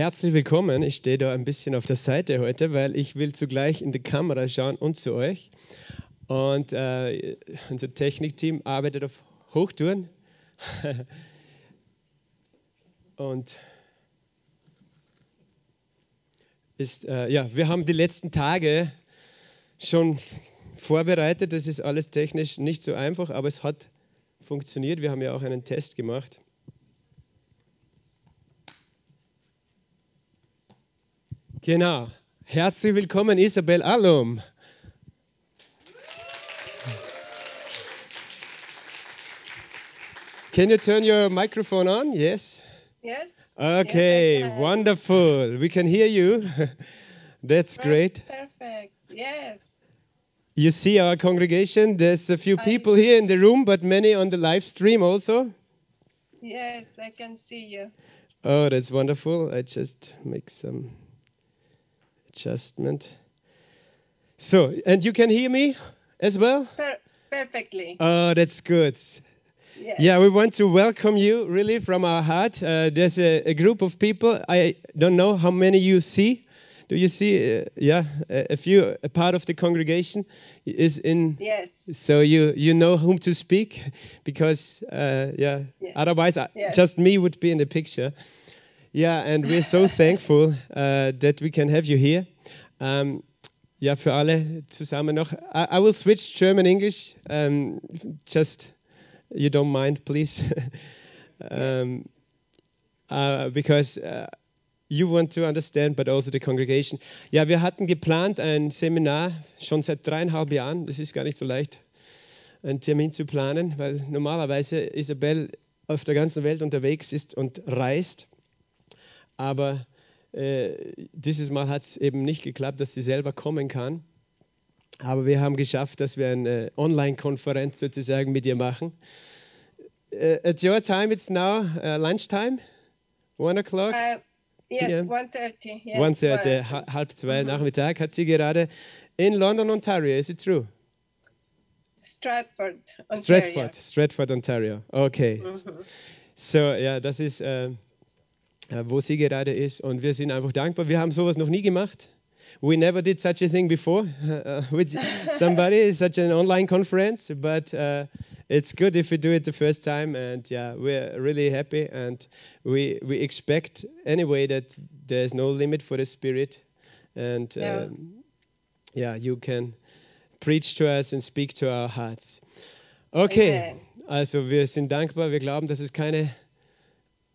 herzlich willkommen. Ich stehe da ein bisschen auf der Seite heute, weil ich will zugleich in die Kamera schauen und zu euch. Und äh, unser Technikteam arbeitet auf Hochtouren. und ist, äh, ja, wir haben die letzten Tage schon vorbereitet. Das ist alles technisch nicht so einfach, aber es hat funktioniert. Wir haben ja auch einen Test gemacht. Genau. Herzlich willkommen, Isabel Allum. Can you turn your microphone on? Yes. Yes. Okay, Yes, wonderful. We can hear you. That's great. Perfect. Yes. You see our congregation. There's a few I- people here in the room, but many on the live stream also. Yes, I can see you. Oh, that's wonderful. I just make some adjustment. So, and you can hear me as well? Per- perfectly. Oh, that's good. Yes. Yeah, we want to welcome you really from our heart. Uh, there's a, a group of people. I don't know how many you see. Do you see? Uh, yeah, a, a few. A part of the congregation is in. Yes. So you you know whom to speak, because uh, yeah. Yeah. Otherwise, Yes. just me would be in the picture. Yeah, and we're so thankful uh, that we can have you here. Um, ja, für alle zusammen noch. I, I will switch German English. Um, just you don't mind, please, um, uh, because uh, you want to understand, but also the congregation. Ja, wir hatten geplant ein Seminar schon seit dreieinhalb Jahren. Das ist gar nicht so leicht, einen Termin zu planen, weil normalerweise Isabel auf der ganzen Welt unterwegs ist und reist. Aber äh, dieses Mal hat es eben nicht geklappt, dass sie selber kommen kann. Aber wir haben geschafft, dass wir eine Online-Konferenz sozusagen mit ihr machen. Uh, at your time, it's now uh, lunchtime, one o'clock, Uh, yes, PM. 1.30. Yes. one thirty, well, ha- halb zwei Nachmittag, hat sie gerade in London, Ontario. Is it true? Stratford, Ontario. Stratford, Stratford, Ontario. Okay. Mhm. So, ja, das ist, äh, äh, wo sie gerade ist. Und wir sind einfach dankbar. Wir haben sowas noch nie gemacht. We never did such a thing before uh, with somebody, such an online conference. But uh, it's good if we do it the first time. And yeah, we're really happy. And we, we expect anyway that there's no limit for the Spirit. And Yeah. um, yeah, you can preach to us and speak to our hearts. Okay. Amen. Also wir sind dankbar, wir glauben, dass es keine,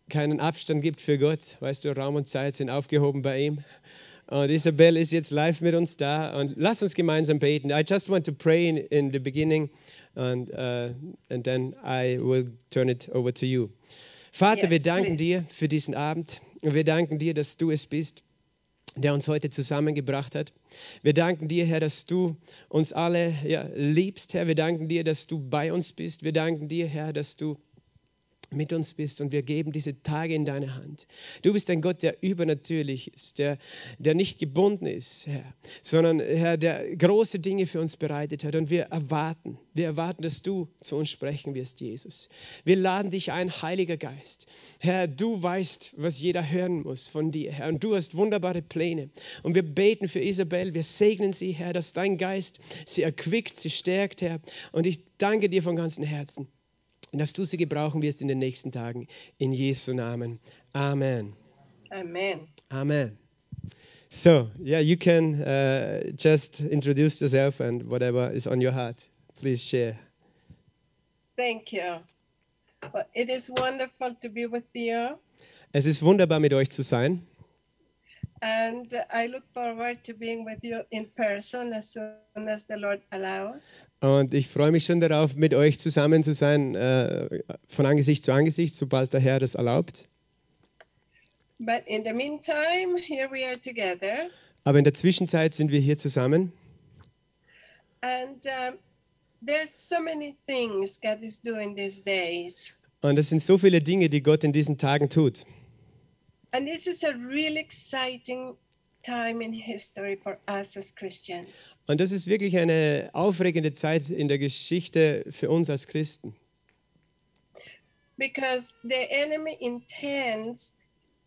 keinen Abstand gibt für Gott. Weißt du, Raum und Zeit sind aufgehoben bei ihm. Und Isabel ist jetzt live mit uns da und lass uns gemeinsam beten. I just want to pray in, in the beginning and, uh, and then I will turn it over to you. Vater, Yes, wir danken please. dir für diesen Abend und wir danken dir, dass du es bist, der uns heute zusammengebracht hat. Wir danken dir, Herr, dass du uns alle ja, liebst, Herr. Wir danken dir, dass du bei uns bist. Wir danken dir, Herr, dass du mit uns bist und wir geben diese Tage in deine Hand. Du bist ein Gott, der übernatürlich ist, der, der nicht gebunden ist, Herr, sondern Herr, der große Dinge für uns bereitet hat. Und wir erwarten, wir erwarten, dass du zu uns sprechen wirst, Jesus. Wir laden dich ein, Heiliger Geist. Herr, du weißt, was jeder hören muss von dir, Herr, und du hast wunderbare Pläne. Und wir beten für Isabel, wir segnen sie, Herr, dass dein Geist sie erquickt, sie stärkt, Herr. Und ich danke dir von ganzem Herzen dass du sie gebrauchen wirst in den nächsten Tagen. In Jesu Namen. Amen. Amen. Amen. So, yeah, you can uh, just introduce yourself and whatever is on your heart. Please share. Thank you. Well, it is wonderful to be with you, Es ist wunderbar, mit euch zu sein. And I look forward to being with you in person as soon as the Lord allows. Und ich freue mich schon darauf, mit euch zusammen zu sein, äh, von Angesicht zu Angesicht, sobald der Herr das erlaubt. But in the meantime, here we are together, Aber in der Zwischenzeit sind wir hier zusammen. and um, there's so many things God is doing these days. Und es sind so viele Dinge, die Gott in diesen Tagen tut. And this is a really exciting time in history for us as Christians. Und das ist wirklich eine aufregende Zeit in der Geschichte für uns als Christen. because the enemy intends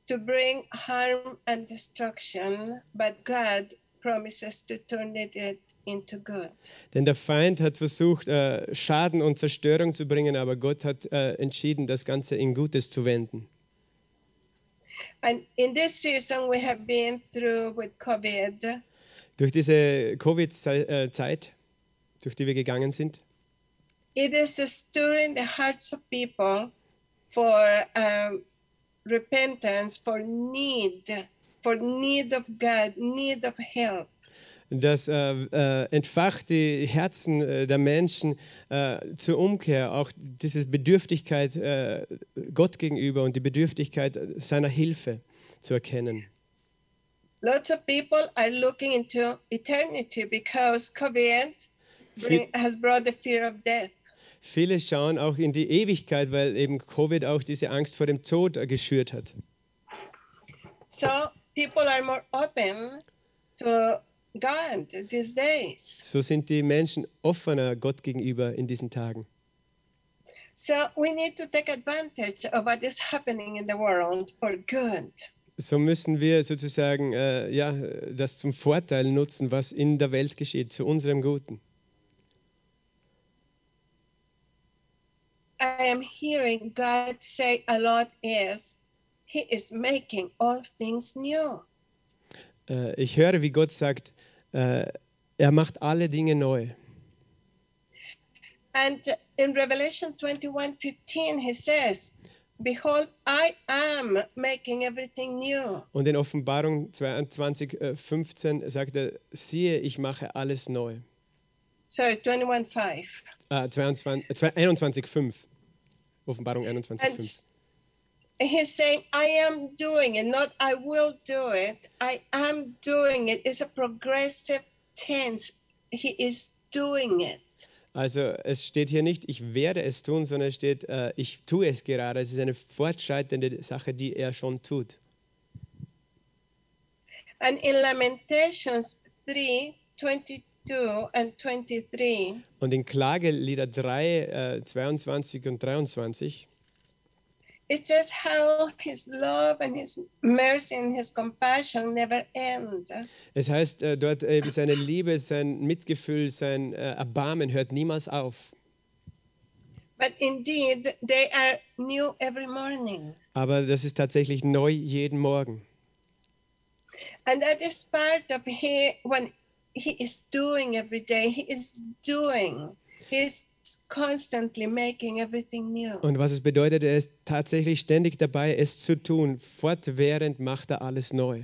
to bring harm and destruction, but God promises to turn it it into good. Denn der Feind hat versucht, äh, Schaden und Zerstörung zu bringen, aber Gott hat äh, entschieden, das Ganze in Gutes zu wenden. And in this season, we have been through with COVID. Durch diese Covid-Zeit, durch die wir gegangen sind, It is stirring the hearts of people for um, repentance, for need, for need of God, need of help. Das äh, äh, entfacht die Herzen äh, der Menschen äh, zur Umkehr, auch diese Bedürftigkeit äh, Gott gegenüber und die Bedürftigkeit seiner Hilfe zu erkennen. Lots of people are looking into eternity because COVID bring, has brought the fear of death. Viele schauen auch in die Ewigkeit, weil eben Covid auch diese Angst vor dem Tod äh, geschürt hat. So people are more open to God these days. So sind die Menschen offener Gott gegenüber in diesen Tagen. So we need to take advantage of what is happening in the world for good. So müssen wir sozusagen äh, ja, das zum Vorteil nutzen, was in der Welt geschieht, zu unserem Guten. I am hearing God say a lot is He is making all things new. Äh, ich höre, wie Gott sagt, äh, er macht alle Dinge neu. And in Revelation 21 15, He says, Behold, I am making everything new. Und in Offenbarung 22, äh, 15 sagt er, siehe, ich mache alles neu. Sorry, 21 5. Äh, 22, äh, 21, 5. Offenbarung 21, And 5. s- He's saying, I am doing it, not I will do it. I am doing it. It's a progressive tense. He is doing it. Also es steht hier nicht, ich werde es tun, sondern es steht, äh, ich tue es gerade. Es ist eine fortschreitende Sache, die er schon tut. And in Lamentations 3 22 and 23, Und in Klagelieder 3, äh, 22 und 23, it says how his love and his mercy and his compassion never end. es heißt äh, dort eben, seine Liebe, sein Mitgefühl, sein äh, Erbarmen hört niemals auf. But indeed, they are new every morning. Aber das ist tatsächlich neu jeden Morgen. And that is part of he when he is doing every day. He is doing. He's constantly making everything new. Und was es bedeutet, er ist tatsächlich ständig dabei, es zu tun. Fortwährend macht er alles neu.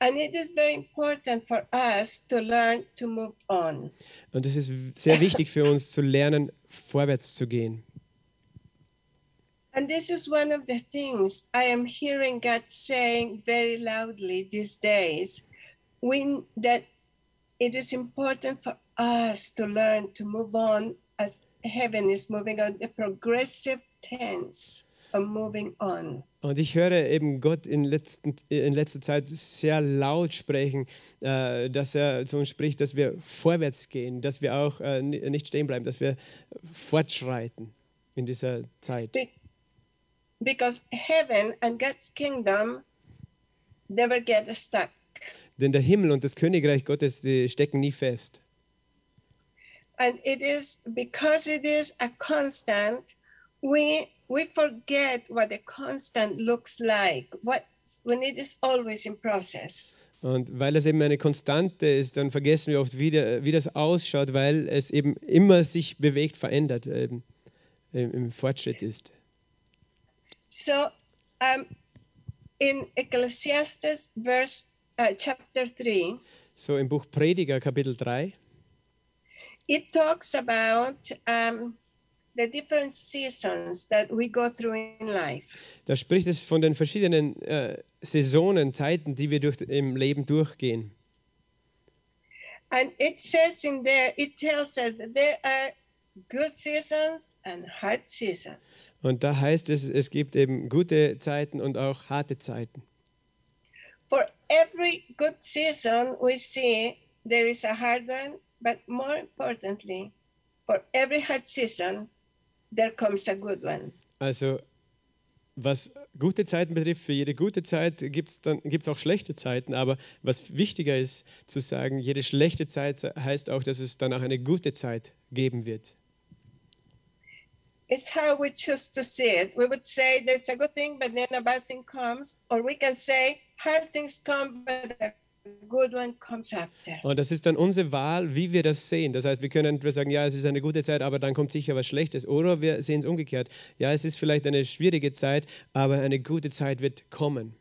And it is very important for us to learn to move on. Und es ist sehr wichtig für uns zu lernen, vorwärts zu gehen. And this is one of the things I am hearing God saying very loudly these days. When that it is important for us to learn to move on as heaven is moving on, the progressive tense of moving on. Und ich höre eben Gott in, letzten, in letzter Zeit sehr laut sprechen, äh, dass er zu uns spricht, dass wir vorwärts gehen, dass wir auch äh, ni- nicht stehen bleiben, dass wir fortschreiten in dieser Zeit. Be- because heaven and God's kingdom never get stuck. Denn der Himmel und das Königreich Gottes, die stecken nie fest. And it is because it is a constant we we forget what a constant looks like what when it is always in process. Und weil es eben eine Konstante ist, dann vergessen wir oft, wie, der, wie das ausschaut, weil es eben immer sich bewegt, verändert, eben, im, im Fortschritt ist. so um in ecclesiastes verse uh, chapter 3 So im Buch Prediger, Kapitel 3, it talks about um, the different seasons that we go through in life da spricht es von den verschiedenen äh, Saisonen, Zeiten, die wir durch, im Leben durchgehen. and it says in there it tells us that there are good seasons and hard seasons Und da heißt es, es gibt eben gute Zeiten und auch harte Zeiten. For every good season, we see there is a hard one, but more importantly, for every hard season, there comes a good one. Also was gute Zeiten betrifft, für jede gute Zeit gibt es gibt's auch schlechte Zeiten. Aber was wichtiger ist zu sagen, jede schlechte Zeit heißt auch, dass es danach eine gute Zeit geben wird. It's how we choose to see it. We would say there's a good thing, but then a bad thing comes. Or we can say hard things come, but a Und das ist dann unsere Wahl, wie wir das sehen. Das heißt, wir können entweder sagen, ja, es ist eine gute Zeit, aber dann kommt sicher was Schlechtes. Oder wir sehen es umgekehrt. Ja, es ist vielleicht eine schwierige Zeit, aber eine gute Zeit wird kommen.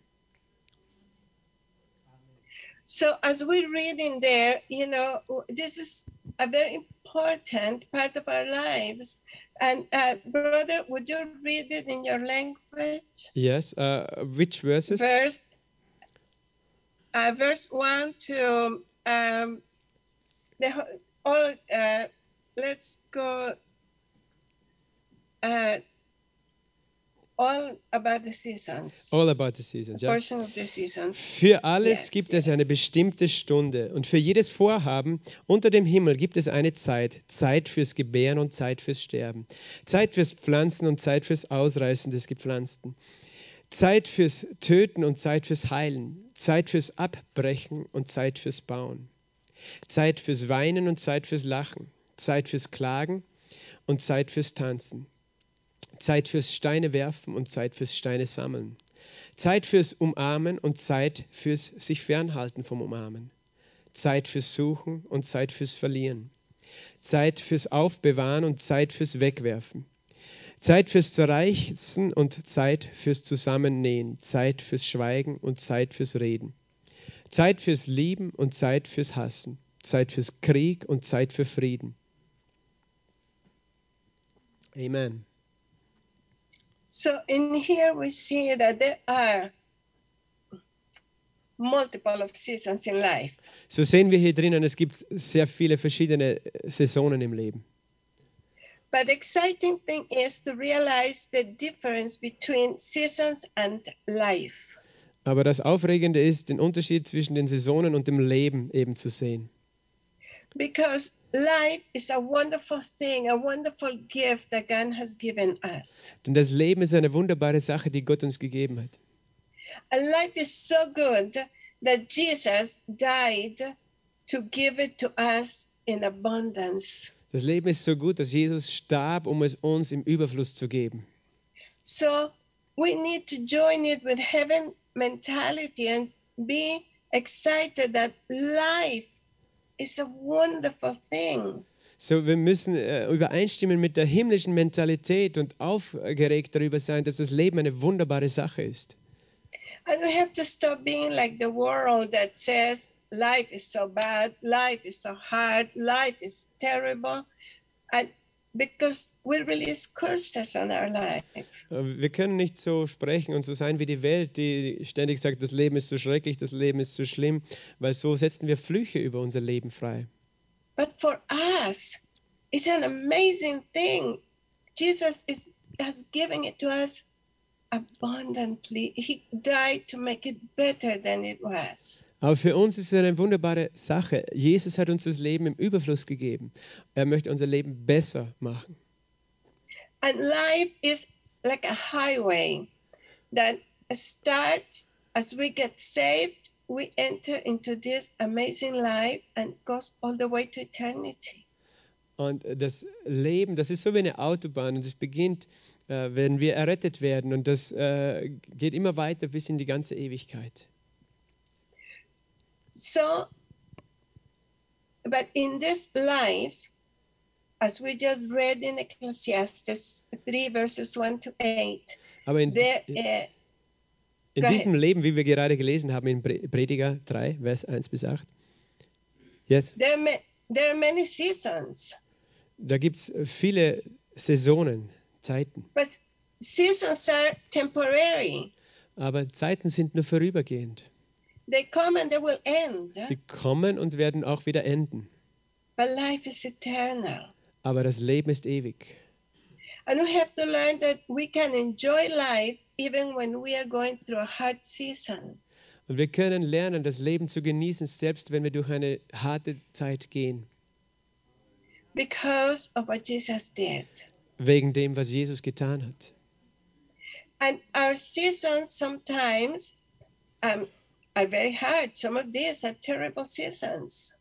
So as we read in there, you know, this is a very important part of our lives. And uh, brother, would you read it in your language? Yes, uh, which verses? Verse, uh, verse one to um, the all. Uh, let's go. Uh, all about the seasons. All about the seasons. Ja. Portion of the seasons. Für alles Yes, gibt es eine yes. bestimmte Stunde und für jedes Vorhaben unter dem Himmel gibt es eine Zeit. Zeit fürs Gebären und Zeit fürs Sterben. Zeit fürs Pflanzen und Zeit fürs Ausreißen des Gepflanzten. Zeit fürs Töten und Zeit fürs Heilen. Zeit fürs Abbrechen und Zeit fürs Bauen. Zeit fürs Weinen und Zeit fürs Lachen. Zeit fürs Klagen und Zeit fürs Tanzen. Zeit fürs Steine werfen und Zeit fürs Steine sammeln. Zeit fürs Umarmen und Zeit fürs sich fernhalten vom Umarmen. Zeit fürs Suchen und Zeit fürs Verlieren. Zeit fürs Aufbewahren und Zeit fürs Wegwerfen. Zeit fürs Zerreißen und Zeit fürs Zusammennähen. Zeit fürs Schweigen und Zeit fürs Reden. Zeit fürs Lieben und Zeit fürs Hassen. Zeit fürs Krieg und Zeit für Frieden. Amen. So in here we see that there are multiple of seasons in life. So sehen wir hier drinnen, es gibt sehr viele verschiedene Saisonen im Leben. But the exciting thing is to realize the difference between seasons and life. Aber das Aufregende ist, den Unterschied zwischen den Saisonen und dem Leben eben zu sehen. Because life is a wonderful thing, a wonderful gift that God has given us. Denn das Leben ist eine wunderbare Sache, die Gott uns gegeben hat. And life is so good that Jesus died to give it to us in abundance. Das Leben ist so gut, dass Jesus starb, um es uns im Überfluss zu geben. So we need to join it with heaven mentality and be excited that life is a wonderful thing. So, wir müssen äh, übereinstimmen mit der himmlischen Mentalität und aufgeregt darüber sein, dass das Leben eine wunderbare Sache ist. And we have to stop being like the world that says life is so bad, life is so hard, life is terrible. And because we release curses on our life. Äh, Wir können nicht so sprechen und so sein wie die Welt, die ständig sagt, das Leben ist so schrecklich, das Leben ist so schlimm, weil so setzen wir Flüche über unser Leben frei. But for us, it's an amazing thing. Jesus is has given it to us abundantly. He died to make it better than it was. Aber für uns ist es eine wunderbare Sache. Jesus hat uns das Leben im Überfluss gegeben. Er möchte unser Leben besser machen. And life is like a highway that starts as we get saved, we enter into this amazing life and goes all the way to eternity. Und das Leben, das ist so wie eine Autobahn und es beginnt, äh, wenn wir errettet werden. Und das äh, geht immer weiter bis in die ganze Ewigkeit. So, but in this life, as we just read in Ecclesiastes 3, verses 1 to 8, Aber in, there, uh, in diesem Leben, wie wir gerade gelesen haben in Pre- Prediger 3, Vers 1 bis 8, yes, there, are there are many seasons, da gibt es viele Saisonen, Zeiten. but seasons are temporary. Aber Zeiten sind nur vorübergehend. They come and they will end, Sie kommen und werden auch wieder enden. but life is eternal. Aber das Leben ist ewig. And we have to learn that we can enjoy life even when we are going through a hard season. Und wir können lernen, das Leben zu genießen, selbst wenn wir durch eine harte Zeit gehen. because of what Jesus did. Wegen dem, was Jesus getan hat. And our seasons sometimes um, are very hard. Some of these are terrible seasons.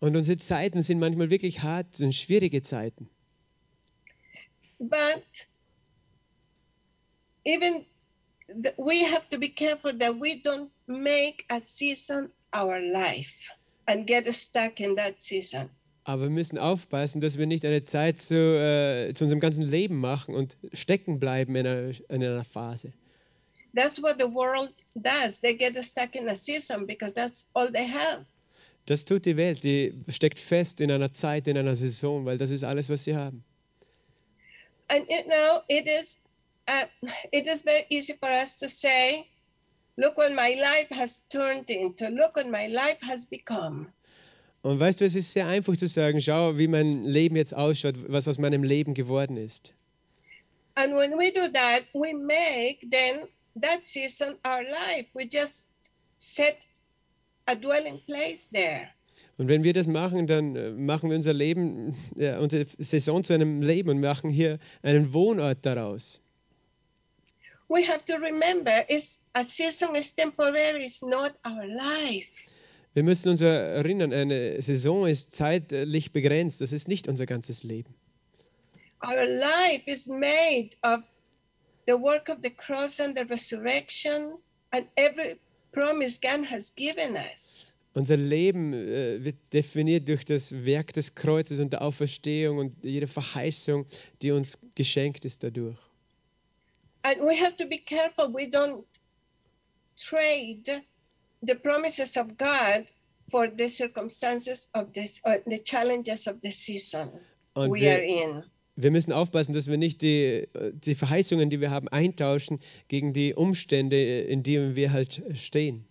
Und unsere Zeiten sind manchmal wirklich hart und schwierige Zeiten. But even th- we have to be careful that we don't make a season our life and get stuck in that season. Aber wir müssen aufpassen, dass wir nicht eine Zeit zu, äh, zu unserem ganzen Leben machen und stecken bleiben in einer, in einer Phase. That's what the world does. They get stuck in a season because that's all they have. Das tut die Welt, die steckt fest in einer Zeit, in einer Saison, weil das ist alles, was sie haben. And you know, it is uh, it is very easy for us to say, "Look what my life has turned into. Look what my life has become." Und weißt du, es ist sehr einfach zu sagen, schau, wie mein Leben jetzt ausschaut, was aus meinem Leben geworden ist. And when we do that, we make then that season our life. We just set a dwelling place there. Und wenn wir das machen, dann äh, machen wir unser Leben, ja, unsere Saison zu einem Leben und machen hier einen Wohnort daraus. We have to remember it's a season is temporary, it's not our life. Wir müssen uns erinnern, eine Saison ist zeitlich begrenzt, das ist nicht unser ganzes Leben. Our life is made of the work of the cross and the resurrection and every promise God has given us. Unser Leben äh, wird definiert durch das Werk des Kreuzes und der Auferstehung und jede Verheißung, die uns geschenkt ist dadurch. And we have to be careful we don't trade the promises of God for the circumstances of this or the challenges of the season Und we are wir, in. wir müssen aufpassen, dass wir nicht die, die Verheißungen, die wir haben, eintauschen gegen die Umstände, in denen wir halt stehen.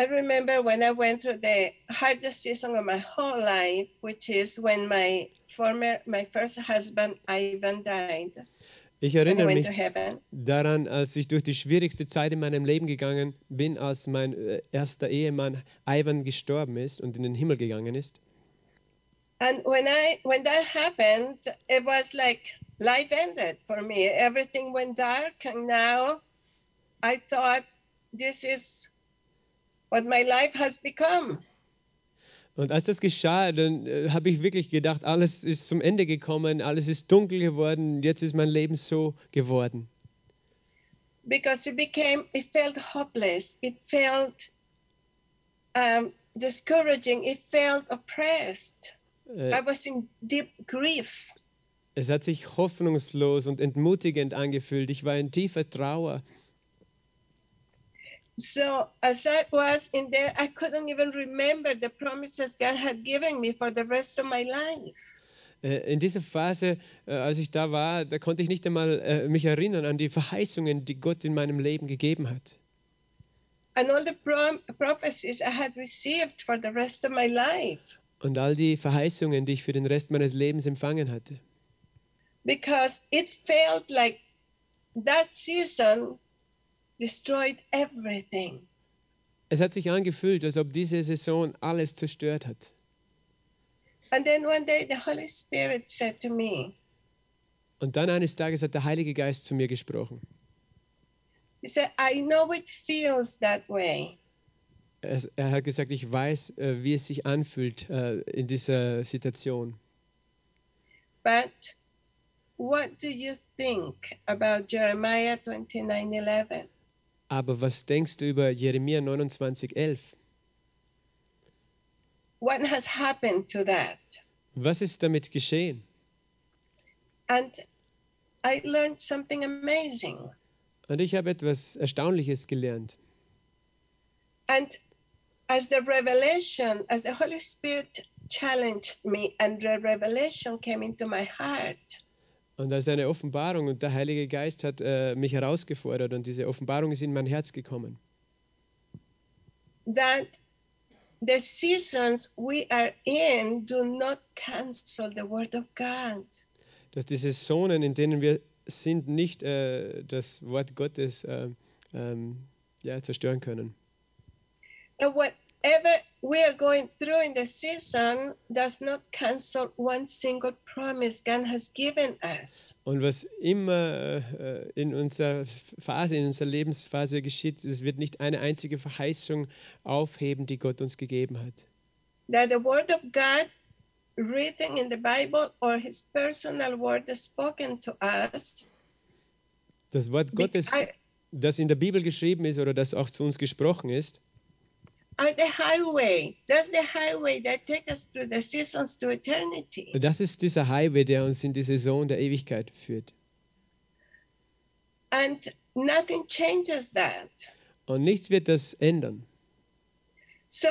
I remember when I went through the hardest season of my whole life, which is when my former, my first husband Ivan died Ich erinnere mich daran, als ich durch die schwierigste Zeit in meinem Leben gegangen bin, als mein äh, erster Ehemann Ivan gestorben ist und in den Himmel gegangen ist. And when I when that happened, it was like life ended for me. Everything went dark, and now I thought this is what my life has become. Und als das geschah, dann äh, habe ich wirklich gedacht, alles ist zum Ende gekommen, alles ist dunkel geworden, jetzt ist mein Leben so geworden. because it became it felt hopeless it felt um, discouraging it felt oppressed Äh, i was in deep grief es hat sich hoffnungslos und entmutigend angefühlt. Ich war in tiefer Trauer. So as i was in there i couldn't even remember the promises god had given me for the rest of my life Äh, in dieser Phase, äh, als ich da war, da konnte ich nicht einmal äh, mich erinnern an die Verheißungen, die Gott in meinem Leben gegeben hat. and all the prom- prophecies i had received for the rest of my life Und all die Verheißungen, die ich für den Rest meines Lebens empfangen hatte. because it felt like that season destroyed everything Es hat sich angefühlt, als ob diese Saison alles zerstört hat. And then one day the Holy Spirit said to me, Und dann eines Tages hat der Heilige Geist zu mir gesprochen. He said, I know it feels that way, Er, er hat gesagt, ich weiß, äh, wie es sich anfühlt äh, in dieser Situation. but what do you think about Jeremiah 29 11? Aber was denkst du über Jeremia 29, 11? What has happened to that? Was ist damit geschehen? And I learned something amazing. Und ich habe etwas Erstaunliches gelernt. And as the revelation, as the Holy Spirit challenged me and the revelation came into my heart, Und als eine Offenbarung und der Heilige Geist hat äh, mich herausgefordert und diese Offenbarung ist in mein Herz gekommen. that the seasons we are in do not cancel the word of God. Dass die Saisonen, in denen wir sind, nicht äh, das Wort Gottes äh, ähm, ja, zerstören können. And whatever we are going through in the season does not cancel one single promise God has given us. Und was immer äh, in unserer Phase, in unserer Lebensphase geschieht, es wird nicht eine einzige Verheißung aufheben, die Gott uns gegeben hat. That the word of God written in the Bible or his personal word spoken to us Das Wort Gottes, das in der Bibel geschrieben ist oder das auch zu uns gesprochen ist, das ist dieser Highway, der uns in die Saison der Ewigkeit führt. And nothing changes that. Und nichts wird das ändern. So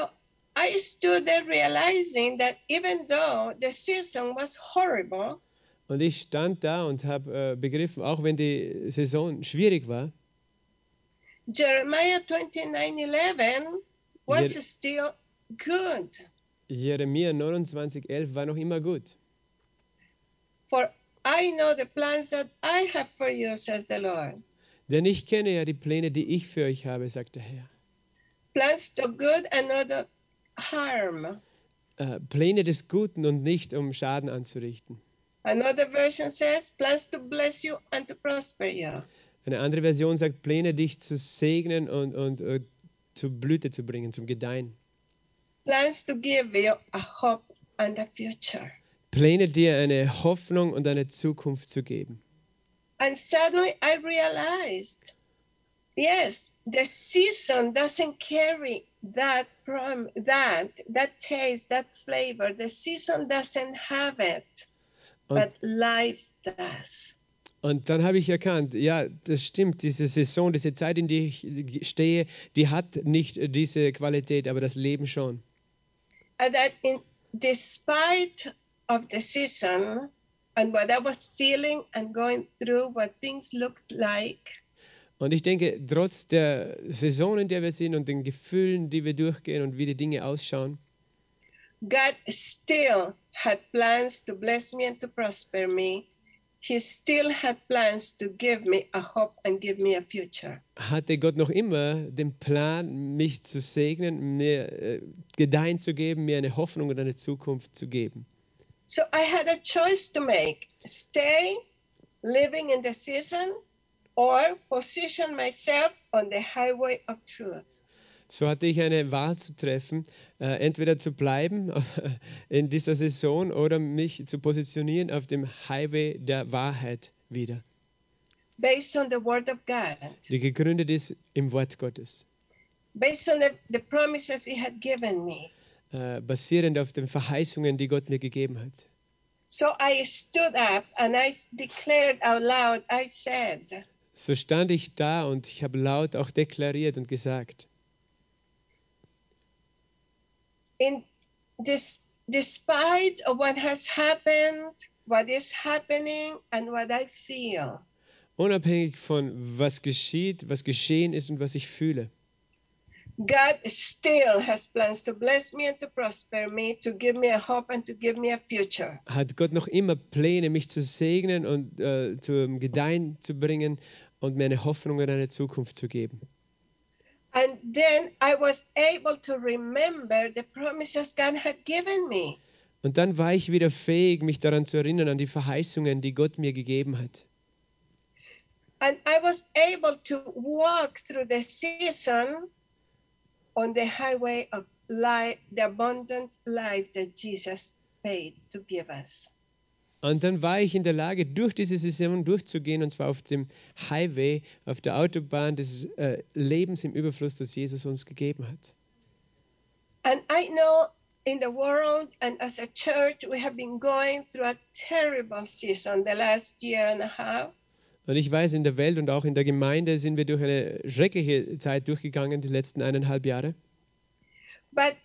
I stood there realizing that even though the season was horrible, Und ich stand da und habe äh, begriffen, auch wenn die Saison schwierig war, Jeremiah 29 11 was Jer- still good. Jeremia 29,11 war noch immer gut. For I know the plans that I have for you, says the Lord. Denn ich kenne ja die Pläne, die ich für euch habe, sagt der Herr. Plans to good and not harm. Äh, Pläne des Guten und nicht, um Schaden anzurichten. Another version says plans to bless you and to prosper you. Eine andere Version sagt, Pläne, dich zu segnen und, und äh, zu Blüte zu bringen, zum Gedeihen. Plans to give you a hope and a future. Pläne, dir eine Hoffnung und eine Zukunft zu geben. And suddenly I realized, yes, the season doesn't carry that prom that that taste, that flavor. The season doesn't have it, Und- but life does. Und dann habe ich erkannt, ja, das stimmt, diese Saison, diese Zeit, in der ich stehe, die hat nicht diese Qualität, aber das Leben schon. And that in despite of the season and what I was feeling and going through, what things looked like, Und ich denke, trotz der Saison, in der wir sind und den Gefühlen, die wir durchgehen und wie die Dinge ausschauen, God still had plans to bless me and to prosper me. He still had plans to give me a hope and give me a future. hatte Gott noch immer den Plan, mich zu segnen, mir äh, Gedeihen zu geben, mir eine Hoffnung und eine Zukunft zu geben. So I had a choice to make stay living in the season or position myself on the highway of truth. So hatte ich eine Wahl zu treffen, äh, entweder zu bleiben in dieser Saison oder mich zu positionieren auf dem Highway der Wahrheit wieder, Based on the word of God, die gegründet ist im Wort Gottes, based on the, the promises He had given me. äh, basierend auf den Verheißungen, die Gott mir gegeben hat. So I stood up and I declared out loud, I said, So stand ich da und ich habe laut auch deklariert und gesagt, in this despite of what has happened what is happening and what i feel. Unabhängig von was geschieht, was geschehen ist und was ich fühle, god still has plans to bless me and to prosper me to give me a hope and to give me a future. Hat Gott noch immer Pläne, mich zu segnen und äh, zum Gedeihen zu bringen und mir eine Hoffnung und eine Zukunft zu geben. And then i was able to remember the promises god had given me Und dann war ich wieder fähig, mich daran zu erinnern, an die Verheißungen, die Gott mir gegeben hat. and i was able to walk through the season on the highway of life the abundant life that jesus paid to give us Und dann war ich in der Lage, durch diese Saison durchzugehen, und zwar auf dem Highway, auf der Autobahn des äh, Lebens im Überfluss, das Jesus uns gegeben hat. And I know in the world and as a church, we have been going through a terrible season the last year and a half. Und ich weiß, in der Welt und auch in der Gemeinde sind wir durch eine schreckliche Zeit durchgegangen, die letzten eineinhalb Jahre. But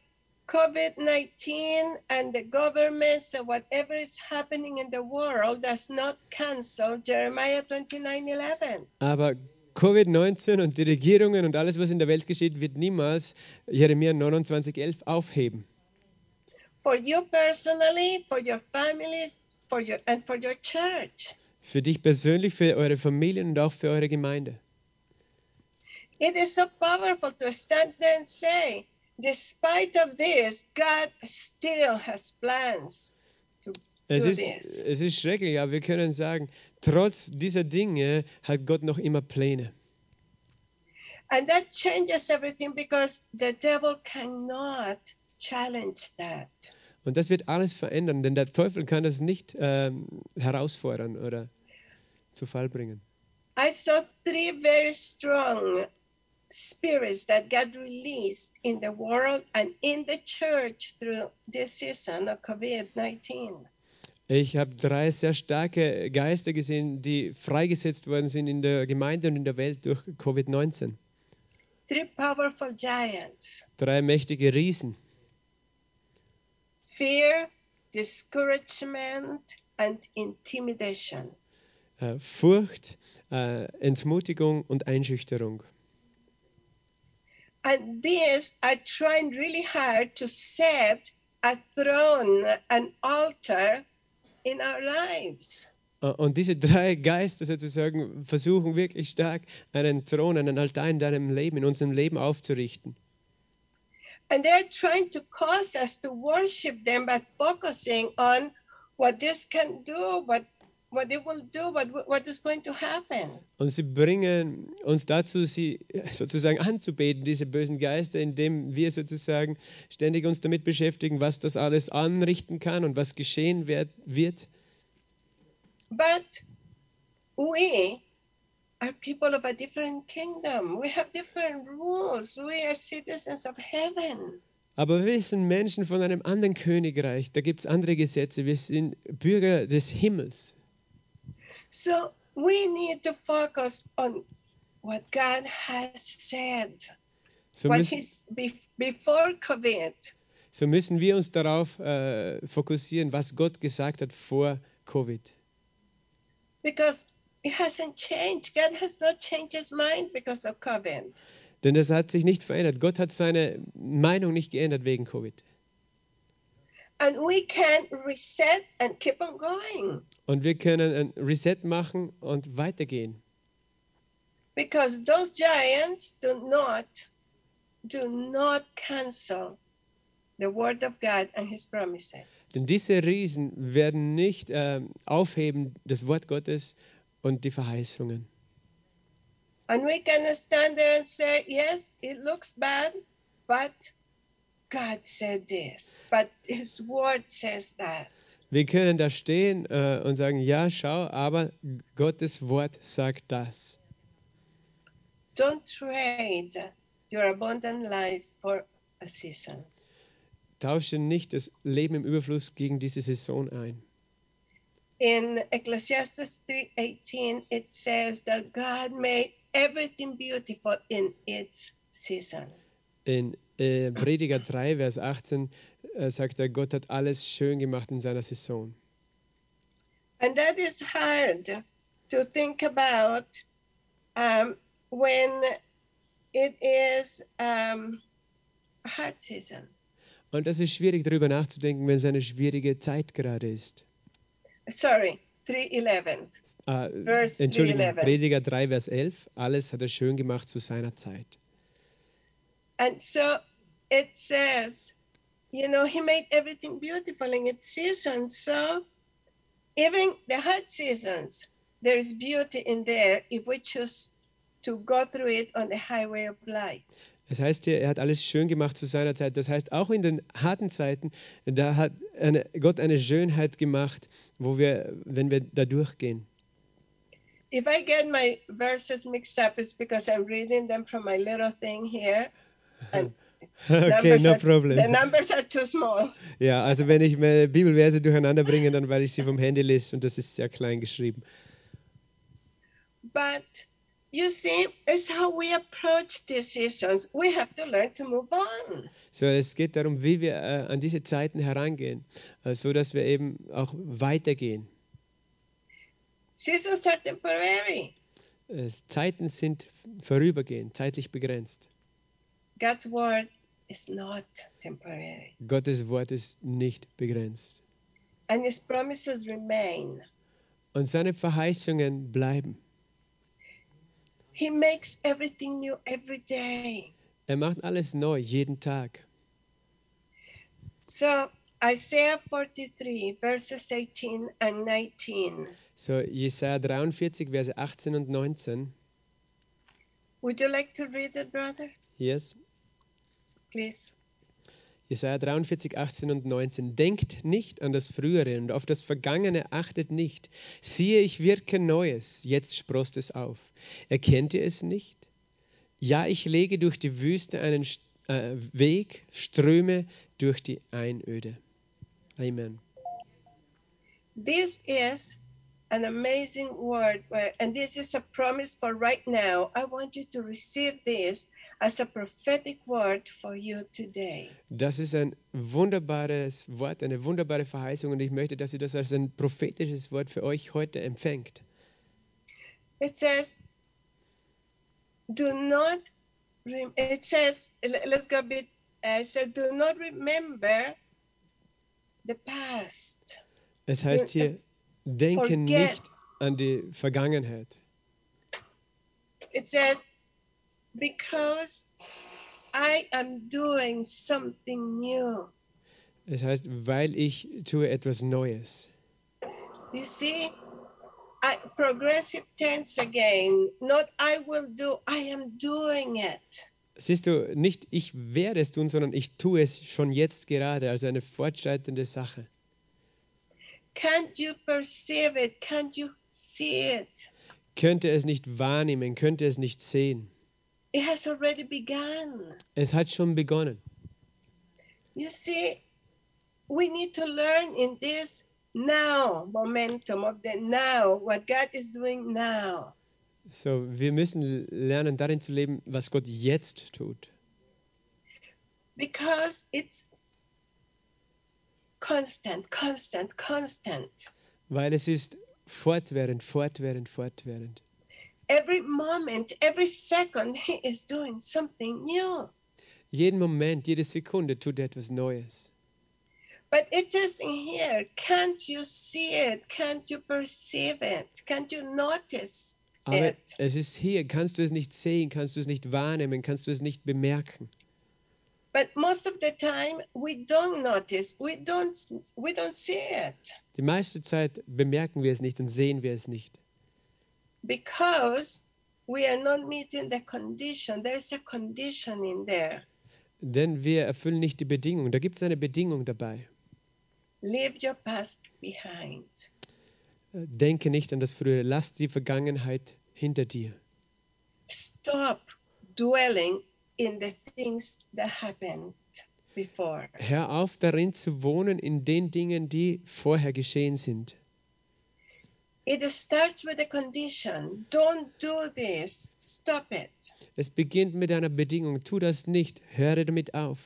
COVID 19 and the governments and whatever is happening in the world does not cancel Jeremiah 29 11. Aber Covid-19 und die Regierungen und alles, was in der Welt geschieht, wird niemals Jeremia 29,11 aufheben. For you personally, for your families, for your and for your church. Für dich persönlich, für eure Familien und auch für eure Gemeinde. It is so powerful to stand there and say, despite of this, God still has plans to Es do ist, this. es ist schrecklich, aber wir können sagen, trotz dieser Dinge hat Gott noch immer Pläne. And that changes everything because the devil cannot challenge that. Und das wird alles verändern, denn der Teufel kann das nicht ähm, herausfordern oder zu Fall bringen. I saw three very strong spirits that God released in the world and in the church through this season of COVID 19. Ich habe drei sehr starke Geister gesehen, die freigesetzt worden sind in der Gemeinde und in der Welt durch Covid-19. Three powerful giants Drei mächtige Riesen. fear, discouragement, and intimidation. Äh, Furcht, äh, Entmutigung und Einschüchterung. And these are trying really hard to set a throne, an altar in our lives. Äh, Und diese drei Geister sozusagen versuchen wirklich stark, einen Thron, einen Altar in deinem Leben, in unserem Leben aufzurichten. And they're trying to cause us to worship them by focusing on what this can do, what what it will do, what what is going to happen. Und sie bringen uns dazu, sie sozusagen anzubeten, diese bösen Geister, indem wir sozusagen ständig uns damit beschäftigen, was das alles anrichten kann und was geschehen wird. wird. But we are people of a different kingdom. We have different rules. We are citizens of heaven. Aber wir sind Menschen von einem anderen Königreich, da gibt es andere Gesetze, wir sind Bürger des Himmels. So we need to focus on what God has said. So what müssen, bef- before COVID. so müssen wir uns darauf äh, fokussieren, was Gott gesagt hat vor Covid. because it hasn't changed. God has not changed his mind because of COVID. Denn das hat sich nicht verändert. Gott hat seine Meinung nicht geändert wegen Covid. And we can reset and keep on going Und wir können ein Reset machen und weitergehen. because those giants do not do not cancel the word of God and his promises. Denn diese Riesen werden nicht ähm, aufheben das Wort Gottes und die Verheißungen. And we can stand there and say, yes, it looks bad, but God said this. But his word says that. Wir können da stehen äh, und sagen, ja, schau, aber Gottes Wort sagt das. Don't trade your abundant life for a season. Tausche nicht das Leben im Überfluss gegen diese Saison ein. in Ecclesiastes 3:18 it says that God made everything beautiful in its season. In äh, Prediger 3, Vers 18 äh, sagt er, Gott hat alles schön gemacht in seiner Saison. And that is hard to think about um, when it is um, a hard season. Und das ist schwierig darüber nachzudenken, wenn es eine schwierige Zeit gerade ist. Sorry, 3:11. Äh, Verse Entschuldigung, 3:11. Prediger 3, Vers 11. Alles hat er schön gemacht zu seiner Zeit. And so it says, you know, he made everything beautiful in its season. So even the hard seasons, there is beauty in there if we choose to go through it on the highway of life. Das heißt hier, er hat alles schön gemacht zu seiner Zeit. Das heißt, auch in den harten Zeiten, da hat eine, Gott eine Schönheit gemacht, wo wir, wenn wir da durchgehen. If I get my verses mixed up, it's because I'm reading them from my little thing here. And Okay, no are- problem. The numbers are too small. Ja, also wenn ich meine Bibelverse durcheinander bringe, dann weil ich sie vom Handy lese und das ist sehr klein geschrieben. But you see, it's how we approach these seasons. We have to learn to move on. So, es geht darum, wie wir äh, an diese Zeiten herangehen, äh, so dass wir eben auch weitergehen. Seasons are temporary. Zeiten sind vorübergehend, zeitlich begrenzt. God's word is not temporary. Gottes Wort ist nicht begrenzt. And his promises remain. Und seine Verheißungen bleiben. He makes everything new every day. Er macht alles neu, jeden Tag. So, Isaiah 43, verses 18 and 19. So, Jesaja 43, Verse 18 und 19. Would you like to read it, brother? Yes. Please. Jesaja 43, 18 und 19. Denkt nicht an das Frühere und auf das Vergangene achtet nicht. Siehe, ich wirke Neues, jetzt sproßt es auf. Erkennt ihr es nicht? Ja, ich lege durch die Wüste einen äh, Weg, Ströme durch die Einöde. Amen. This is an amazing word, and this is a promise for right now. I want you to receive this as a prophetic word for you today. Das ist ein wunderbares Wort, eine wunderbare Verheißung und ich möchte, dass ihr das als ein prophetisches Wort für euch heute empfängt. It says, "Do not." It says, le- "Let's go a bit." Uh, it says, "Do not remember the past." Es heißt hier, denke nicht an die Vergangenheit. It says, "Because I am doing something new." Es heißt, weil ich tue etwas Neues. You see, I, progressive tense again. Not I will do, I am doing it. Siehst du, nicht ich werde es tun, sondern ich tue es schon jetzt gerade, also eine fortschreitende Sache. Can't you perceive it? Can't you see it? Könnte es nicht wahrnehmen, könnte es nicht sehen. It has already begun. Es hat schon begonnen. You see, we need to learn in this now momentum of the now, what God is doing now. So, wir müssen lernen, darin zu leben, was Gott jetzt tut. Because it's constant, constant, constant. Weil es ist fortwährend, fortwährend, fortwährend. Every moment, every second, He is doing something new. Jeden Moment, jede Sekunde tut er etwas Neues. But it says in here, can't you see it? Can't you perceive it? Can't you notice Aber it? es ist hier, kannst du es nicht sehen, kannst du es nicht wahrnehmen, kannst du es nicht bemerken. But most of the time we don't notice. We don't we don't see it Die meiste Zeit bemerken wir es nicht und sehen wir es nicht, because we are not meeting the condition. There's a condition in there. denn wir erfüllen nicht die Bedingung. Da gibt es eine Bedingung dabei. Leave your past behind. Denke nicht an das Frühere, lass die Vergangenheit hinter dir. Stop dwelling in the things that happened before. Hör auf darin zu wohnen in den Dingen, die vorher geschehen sind. It starts with a condition. Don't do this. Stop it. Es beginnt mit einer Bedingung. Tu das nicht. Höre damit auf.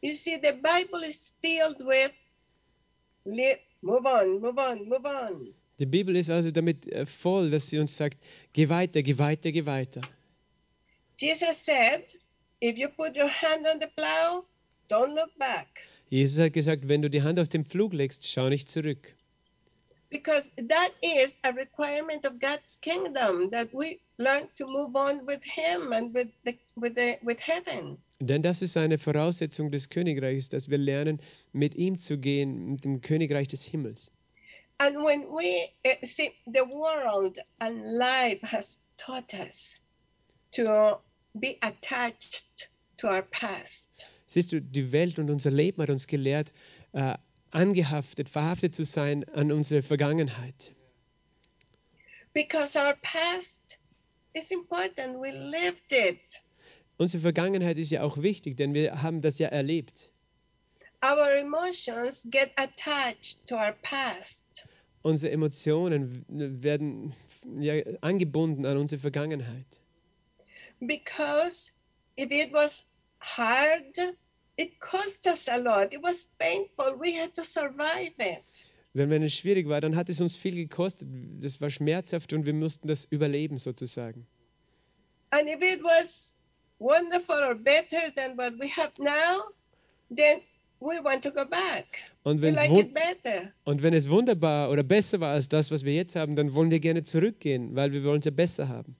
You see, the Bible is filled with move on, move on, move on. Die Bibel ist also damit äh, voll, dass sie uns sagt, geh weiter, geh weiter, geh weiter. Jesus said, if you put your hand on the plow, don't look back. Jesus hat gesagt, wenn du die Hand auf den Flug legst, schau nicht zurück. Because that is a requirement of God's kingdom that we learn to move on with Him and with the, with the, with heaven. Denn das ist eine Voraussetzung des Königreichs, dass wir lernen, mit ihm zu gehen, mit dem Königreich des Himmels. And when we uh, see the world and life has taught us to be attached to our past. Siehst du, die Welt und unser Leben hat uns gelehrt, äh, angehaftet, verhaftet zu sein an unsere Vergangenheit. Because our past is important. We lived it. Unsere Vergangenheit ist ja auch wichtig, denn wir haben das ja erlebt. Our emotions get attached to our past. Unsere Emotionen werden ja, angebunden an unsere Vergangenheit. Because if it was hard, it cost us a lot. It was painful. We had to survive it. Denn wenn es schwierig war, dann hat es uns viel gekostet. Das war schmerzhaft und wir mussten das überleben sozusagen. And if it was wonderful or better than what we have now, then we want to go back. Und We wenn, es like it better. und wenn es wunderbar oder besser war als das, was wir jetzt haben, dann wollen wir gerne zurückgehen, weil wir wollen es ja besser haben.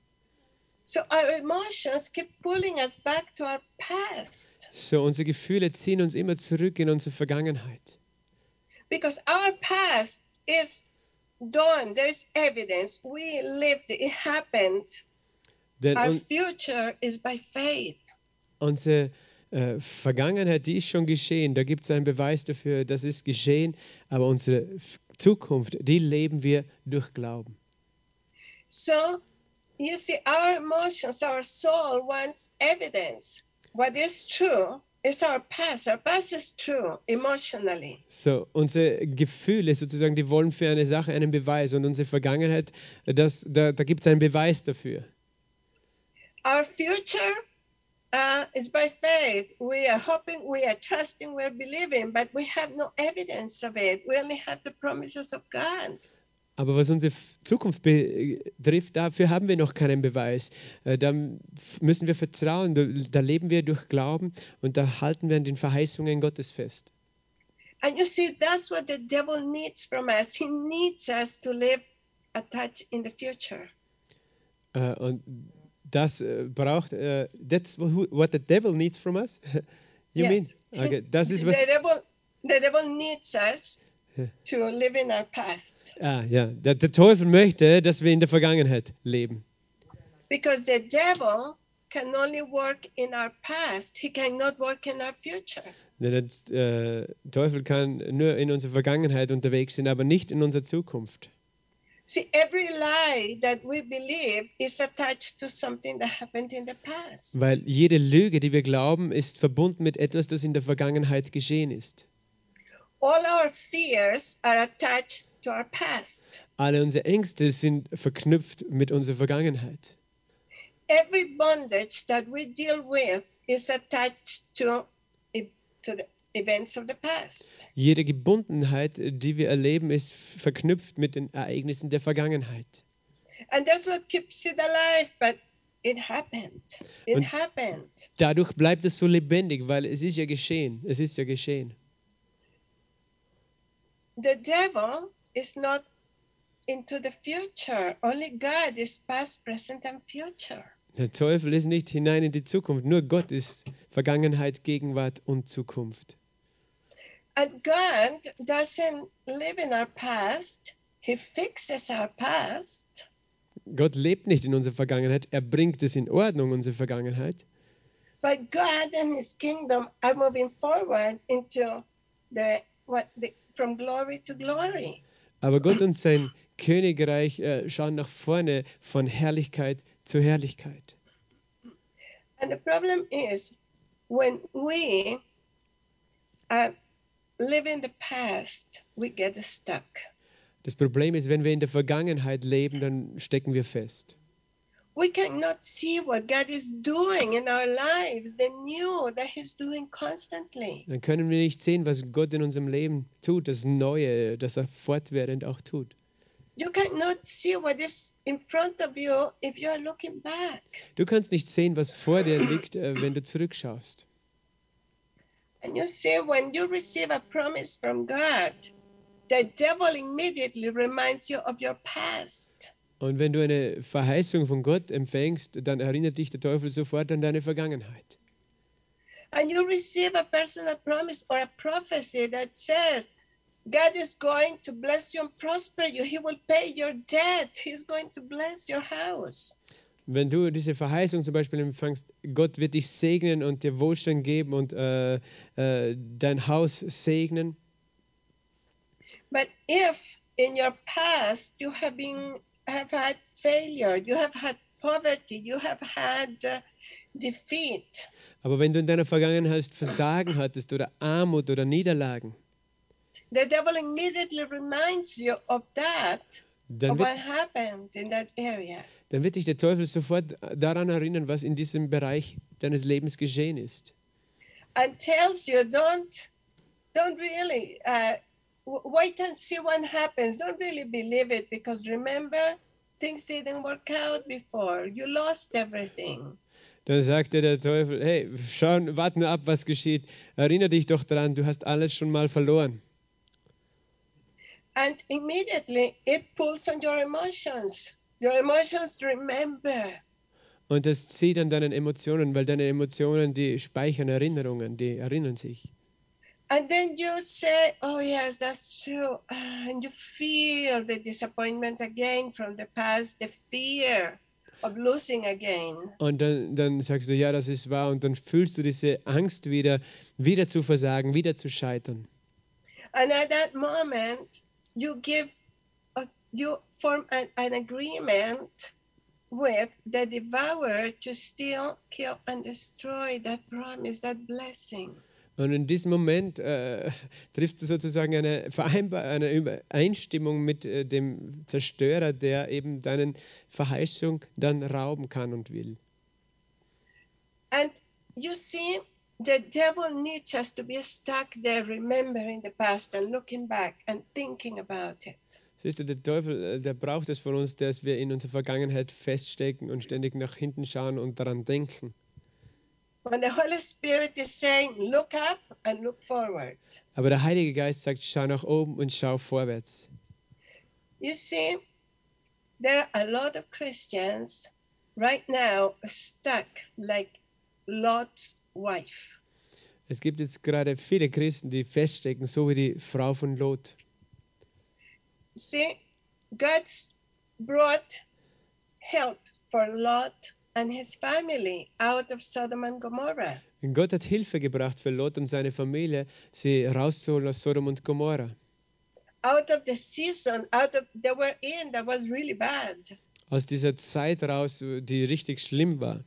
So our emotions keep pulling us back to our past So, unsere Gefühle ziehen uns immer zurück in unsere Vergangenheit. because our past is done. There's evidence. We lived, it happened. Denn Our future is by faith. unsere äh, Vergangenheit, die ist schon geschehen. Da gibt es einen Beweis dafür, das ist geschehen. Aber unsere Zukunft, die leben wir durch Glauben. So you see, our emotions, our soul wants evidence. What is true is our past. Our past is true emotionally. So, unsere Gefühle sozusagen, die wollen für eine Sache einen Beweis. Und unsere Vergangenheit, das, da, da gibt es einen Beweis dafür. Our future uh, is by faith. We are hoping, we are trusting, we're believing, but we have no evidence of it. We only have the promises of God. Aber was unsere Zukunft betrifft, dafür haben wir noch keinen Beweis. Äh, Da müssen wir vertrauen, da, leben wir durch Glauben und da halten wir an den Verheißungen Gottes fest. And you see, that's what the devil needs from us. He needs us to live attached in the future. Äh, Und das äh, braucht, äh, that's what the devil needs from us. You mean? Yes. Okay, das ist the was. devil, the devil needs us. To live in our past Ah, ja, der, der Teufel möchte, dass wir in der Vergangenheit leben. because the devil can only work in our past. He cannot work in our future. Der äh, Teufel kann nur in unserer Vergangenheit unterwegs sein, aber nicht in unserer Zukunft. See, every lie that we believe is attached to something that happened in the past. Weil jede Lüge, die wir glauben, ist verbunden mit etwas, das in der Vergangenheit geschehen ist. All our fears are attached to our past. Alle unsere Ängste sind verknüpft mit unserer Vergangenheit. Every bondage that we deal with is attached to, e- to the events of the past. Jede Gebundenheit, die wir erleben, ist verknüpft mit den Ereignissen der Vergangenheit. And that's what keeps it alive. But it happened. It Und- happened. Dadurch bleibt es so lebendig, weil es ist ja geschehen. Es ist ja geschehen. The devil is not into the future. Only God is past, present, and future. Der Teufel ist nicht hinein in die Zukunft. Nur Gott ist Vergangenheit, Gegenwart und Zukunft. And God doesn't live in our past. He fixes our past. Gott lebt nicht in unserer Vergangenheit. Er bringt es in Ordnung, unsere Vergangenheit. But God and His kingdom are moving forward into the what the, from glory to glory. Aber Gott und sein Königreich äh, schauen nach vorne von Herrlichkeit zu Herrlichkeit. And the problem is when we uh, live in the past, we get stuck. Das Problem ist, wenn wir in der Vergangenheit leben, dann stecken wir fest. We cannot see what God is doing in our lives, the new that He's doing constantly. Dann können wir nicht sehen, was Gott in unserem Leben tut, das Neue, das er fortwährend auch tut. You cannot see what is in front of you if you are looking back. Du kannst nicht sehen, was vor dir liegt, äh, wenn du zurückschaust. And you see, when you receive a promise from God, the devil immediately reminds you of your past. Und wenn du eine Verheißung von Gott empfängst, dann erinnert dich der Teufel sofort an deine Vergangenheit. And you receive a personal promise or a prophecy that says, God is going to bless you and prosper you. He will pay your debt. He's going to bless your house. Wenn du diese Verheißung zum Beispiel empfängst, Gott wird dich segnen und dir Wohlstand geben und äh, äh, dein Haus segnen. But if in your past you have been have had failure, you have had poverty, you have had uh, defeat, Aber wenn du in deiner Vergangenheit Versagen hattest oder Armut oder Niederlagen, the devil immediately reminds you of that, dann of wird, what happened in that area. dann wird dich der Teufel sofort daran erinnern, was in diesem Bereich deines Lebens geschehen ist. and tells you don't don't really uh, wait and see what happens don't really believe it because remember things didn't work out before you lost everything Dann sagte der Teufel, hey, schau, warte nur ab, was geschieht. Erinnere dich doch daran, du hast alles schon mal verloren. and immediately it pulls on your emotions your emotions remember Und das zieht an deinen Emotionen, weil deine Emotionen, die speichern Erinnerungen, die erinnern sich. And then you say, Oh, yes, that's true. And you feel the disappointment again from the past, the fear of losing again. Und dann, dann sagst du, ja, das ist wahr. Und dann fühlst du diese Angst wieder, wieder zu versagen, wieder zu scheitern. And at that moment, you give, a, you form an, an agreement with the devourer to steal, kill, and destroy that promise, that blessing. Und in diesem Moment äh, triffst du sozusagen eine Vereinbar eine Übereinstimmung mit äh, dem Zerstörer, der eben deinen Verheißung dann rauben kann und will. And you see, the devil needs us to be stuck there, remembering the past and looking back and thinking about it. Siehst du, der Teufel, äh, der braucht es von uns, dass wir in unserer Vergangenheit feststecken und ständig nach hinten schauen und daran denken. When the Holy Spirit is saying, look up and look forward. Aber der Heilige Geist sagt, schau nach oben und schau vorwärts. You see, there are a lot of Christians right now stuck like Lot's wife. Es gibt jetzt gerade viele Christen, die feststecken, so wie die Frau von Lot. See, God's brought help for Lot and his family out of Sodom and Gomorrah. Und Gott hat Hilfe gebracht für Lot und seine Familie, sie rauszuholen aus Sodom und Gomorra. Out of the season, out of they were in that was really bad. Aus dieser Zeit raus, die richtig schlimm war.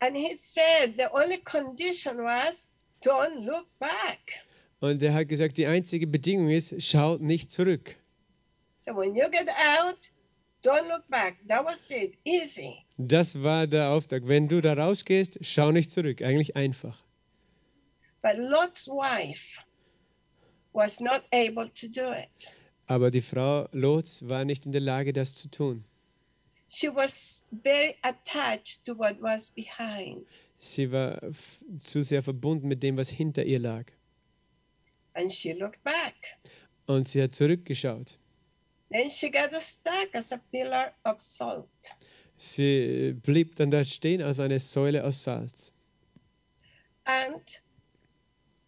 And he said the only condition was don't look back. Und er hat gesagt, die einzige Bedingung ist, schau nicht zurück. So when you get out, don't look back. That was it. Easy. Das war der Auftrag. Wenn du da rausgehst, schau nicht zurück. Eigentlich einfach. But Lot's wife was not able to do it. Aber die Frau Lots war nicht in der Lage, das zu tun. She was very attached to what was behind. Sie war zu sehr verbunden mit dem, was hinter ihr lag. And she looked back. Und sie hat zurückgeschaut. Then she got stuck as a pillar of salt. Sie blieb dann da stehen als eine Säule aus Salz. And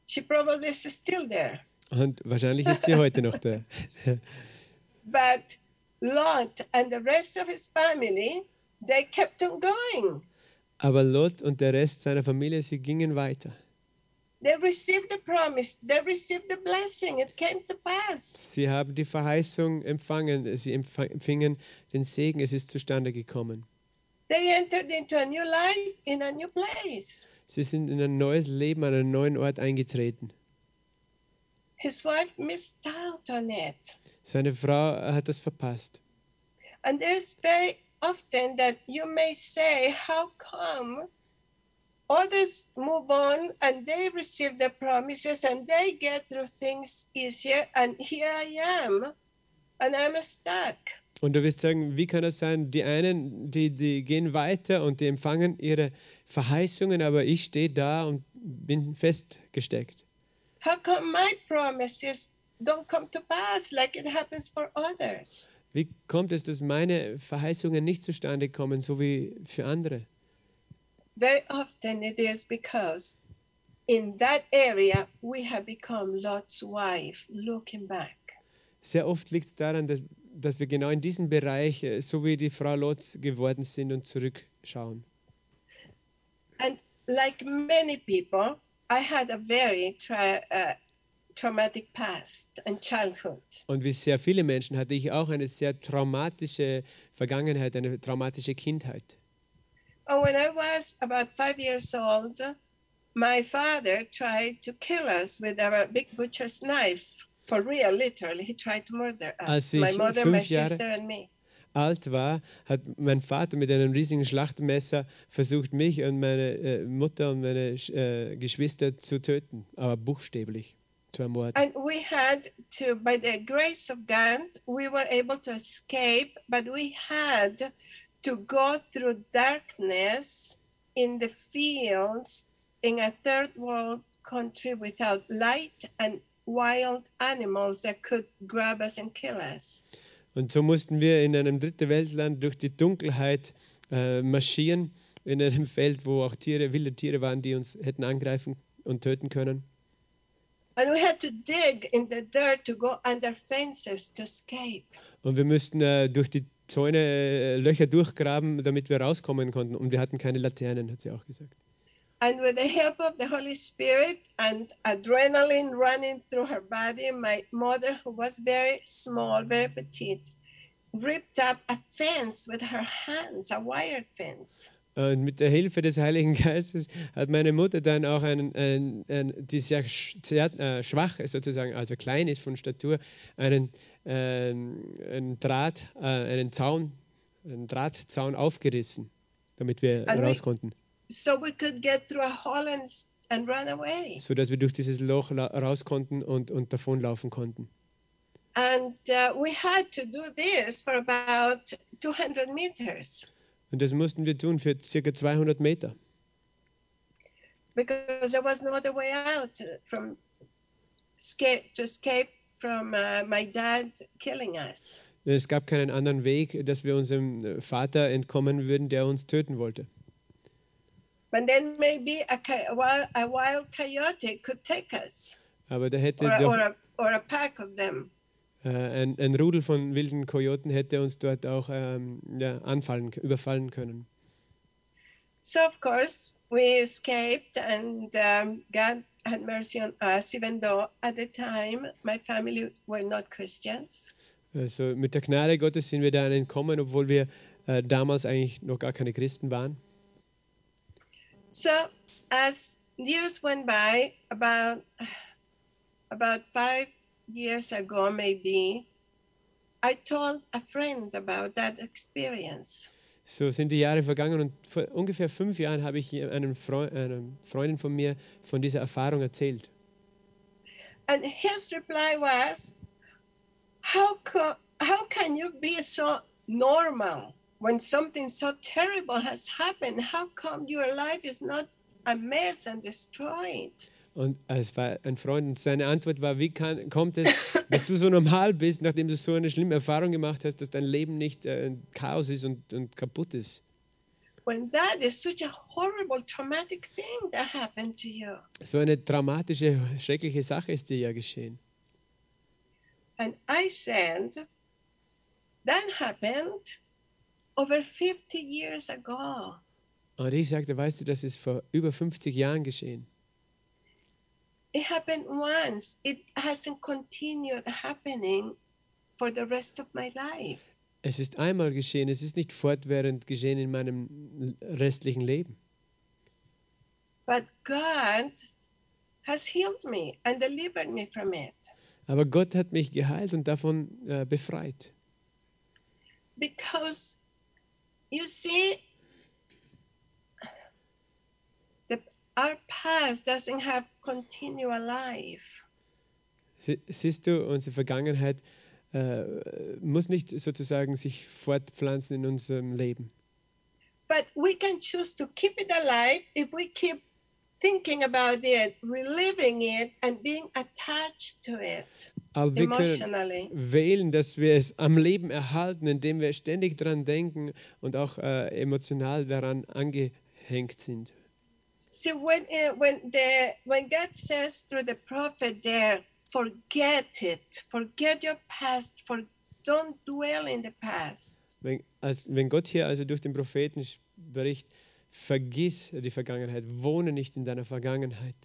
she probably is still there. Und wahrscheinlich ist sie heute noch da. But Lot and the rest of his family, they kept on going. Aber Lot und der Rest seiner Familie, sie gingen weiter. Sie haben die Verheißung empfangen, sie empf- empfingen den Segen, es ist zustande gekommen. They entered into a new life in a new place. Sie sind in ein neues Leben an einen neuen Ort eingetreten. His wife missed out on it. Seine Frau hat das verpasst. And there's very often that you may say, How come others move on and they receive the promises and they get through things easier, and here I am and I'm stuck? Und du wirst sagen, wie kann das sein? Die einen, die, die gehen weiter und die empfangen ihre Verheißungen, aber ich stehe da und bin festgesteckt. How come my promises don't come to pass like it happens for others? Wie kommt es, dass meine Verheißungen nicht zustande kommen, so wie für andere? Very often it is because in that area we have become Lot's wife, looking back. Sehr oft liegt es daran, dass, dass wir genau in diesem Bereich, äh, so wie die Frau Lotz geworden sind und zurückschauen. And like many people, I had a very tra- uh, traumatic past and childhood. Und wie sehr viele Menschen hatte ich auch eine sehr traumatische Vergangenheit, eine traumatische Kindheit. And when I was about five years old, my father tried to kill us with a big butcher's knife. For real, literally. He tried to murder us. My mother, my Jahre- sister, and me. alt war, hat mein Vater mit einem riesigen Schlachtmesser versucht, mich und meine äh, Mutter und meine äh, Geschwister zu töten, aber buchstäblich zu ermorden. And we had to, by the grace of God, we were able to escape, but we had to go through darkness in the fields in a third world country without light and wild animals that could grab us and kill us. Und so mussten wir in einem dritte Weltland durch die Dunkelheit äh, marschieren in einem Feld, wo auch Tiere, wilde Tiere waren, die uns hätten angreifen und töten können. And we had to dig in the dirt to go under fences to escape. Und wir müssten äh, durch die Zäune äh, Löcher durchgraben, damit wir rauskommen konnten. Und wir hatten keine Laternen, hat sie auch gesagt. And with the help of the Holy Spirit and adrenaline running through her body, my mother, who was very small, very petite, ripped up a fence with her hands, a wired fence. Und mit der Hilfe des Heiligen Geistes hat meine Mutter dann auch einen, einen, einen die sehr, äh, schwach ist sozusagen, also klein ist von Statur, einen, ähm, einen Draht, äh, einen Zaun, einen Drahtzaun aufgerissen, damit wir And we- raus konnten, So we could get through a hole and, and run away. sodass wir durch dieses Loch raus konnten und, und davonlaufen konnten. And uh, we had to do this for about 200 meters Und das mussten wir tun für circa 200 Meter, because there was no other way out from escape to escape from uh, my dad killing us. es gab keinen anderen Weg, dass wir unserem Vater entkommen würden, der uns töten wollte. But then maybe a, coy- a wild, a wild coyote could take us, Aber da hätte or, doch or, a, or a pack of them. Äh, ein, ein Rudel von wilden Kojoten hätte uns dort auch ähm, ja, anfallen, überfallen können. So of course we escaped, and um, God had mercy on us, even though at the time my family were not Christians. Äh, also mit der Gnade Gottes sind wir da entkommen, obwohl wir äh, damals eigentlich noch gar keine Christen waren. So as years went by, about about five years ago, maybe, I told a friend about that experience. So sind die Jahre vergangen und vor ungefähr fünf Jahren habe ich einem Freu einer Freundin von mir von dieser Erfahrung erzählt. And his reply was, "How co- how can you be so normal when something so terrible has happened? How come your life is not a mess and destroyed?" Und es war ein Freund und seine Antwort war, wie kann, kommt es, dass du so normal bist, nachdem du so eine schlimme Erfahrung gemacht hast, dass dein Leben nicht äh, ein Chaos ist und, und kaputt ist. When that is such a horrible, traumatic thing that happened to you. So eine dramatische, schreckliche Sache ist dir ja geschehen. And I said, that happened over 50 years ago. Und ich sagte, weißt du, das ist vor über 50 Jahren geschehen. It happened once. It hasn't continued happening for the rest of my life. Es ist einmal geschehen, es ist nicht fortwährend geschehen in meinem restlichen Leben. But God has healed me and delivered me from it. Aber Gott hat mich geheilt und davon äh, befreit. Because you see, the, our past doesn't have continual life. Sie, siehst du, unsere Vergangenheit äh, muss nicht sozusagen sich fortpflanzen in unserem Leben. But we can choose to keep it alive if we keep thinking about it, reliving it, and being attached to it Aber wir können wählen, dass wir es am Leben erhalten, indem wir ständig daran denken und auch äh, emotional daran angehängt sind. See, when uh, when the when God says through the prophet there, forget it, forget your past, for don't dwell in the past. Wenn, als, wenn Gott hier also durch den Propheten spricht, vergiss die Vergangenheit, wohne nicht in deiner Vergangenheit.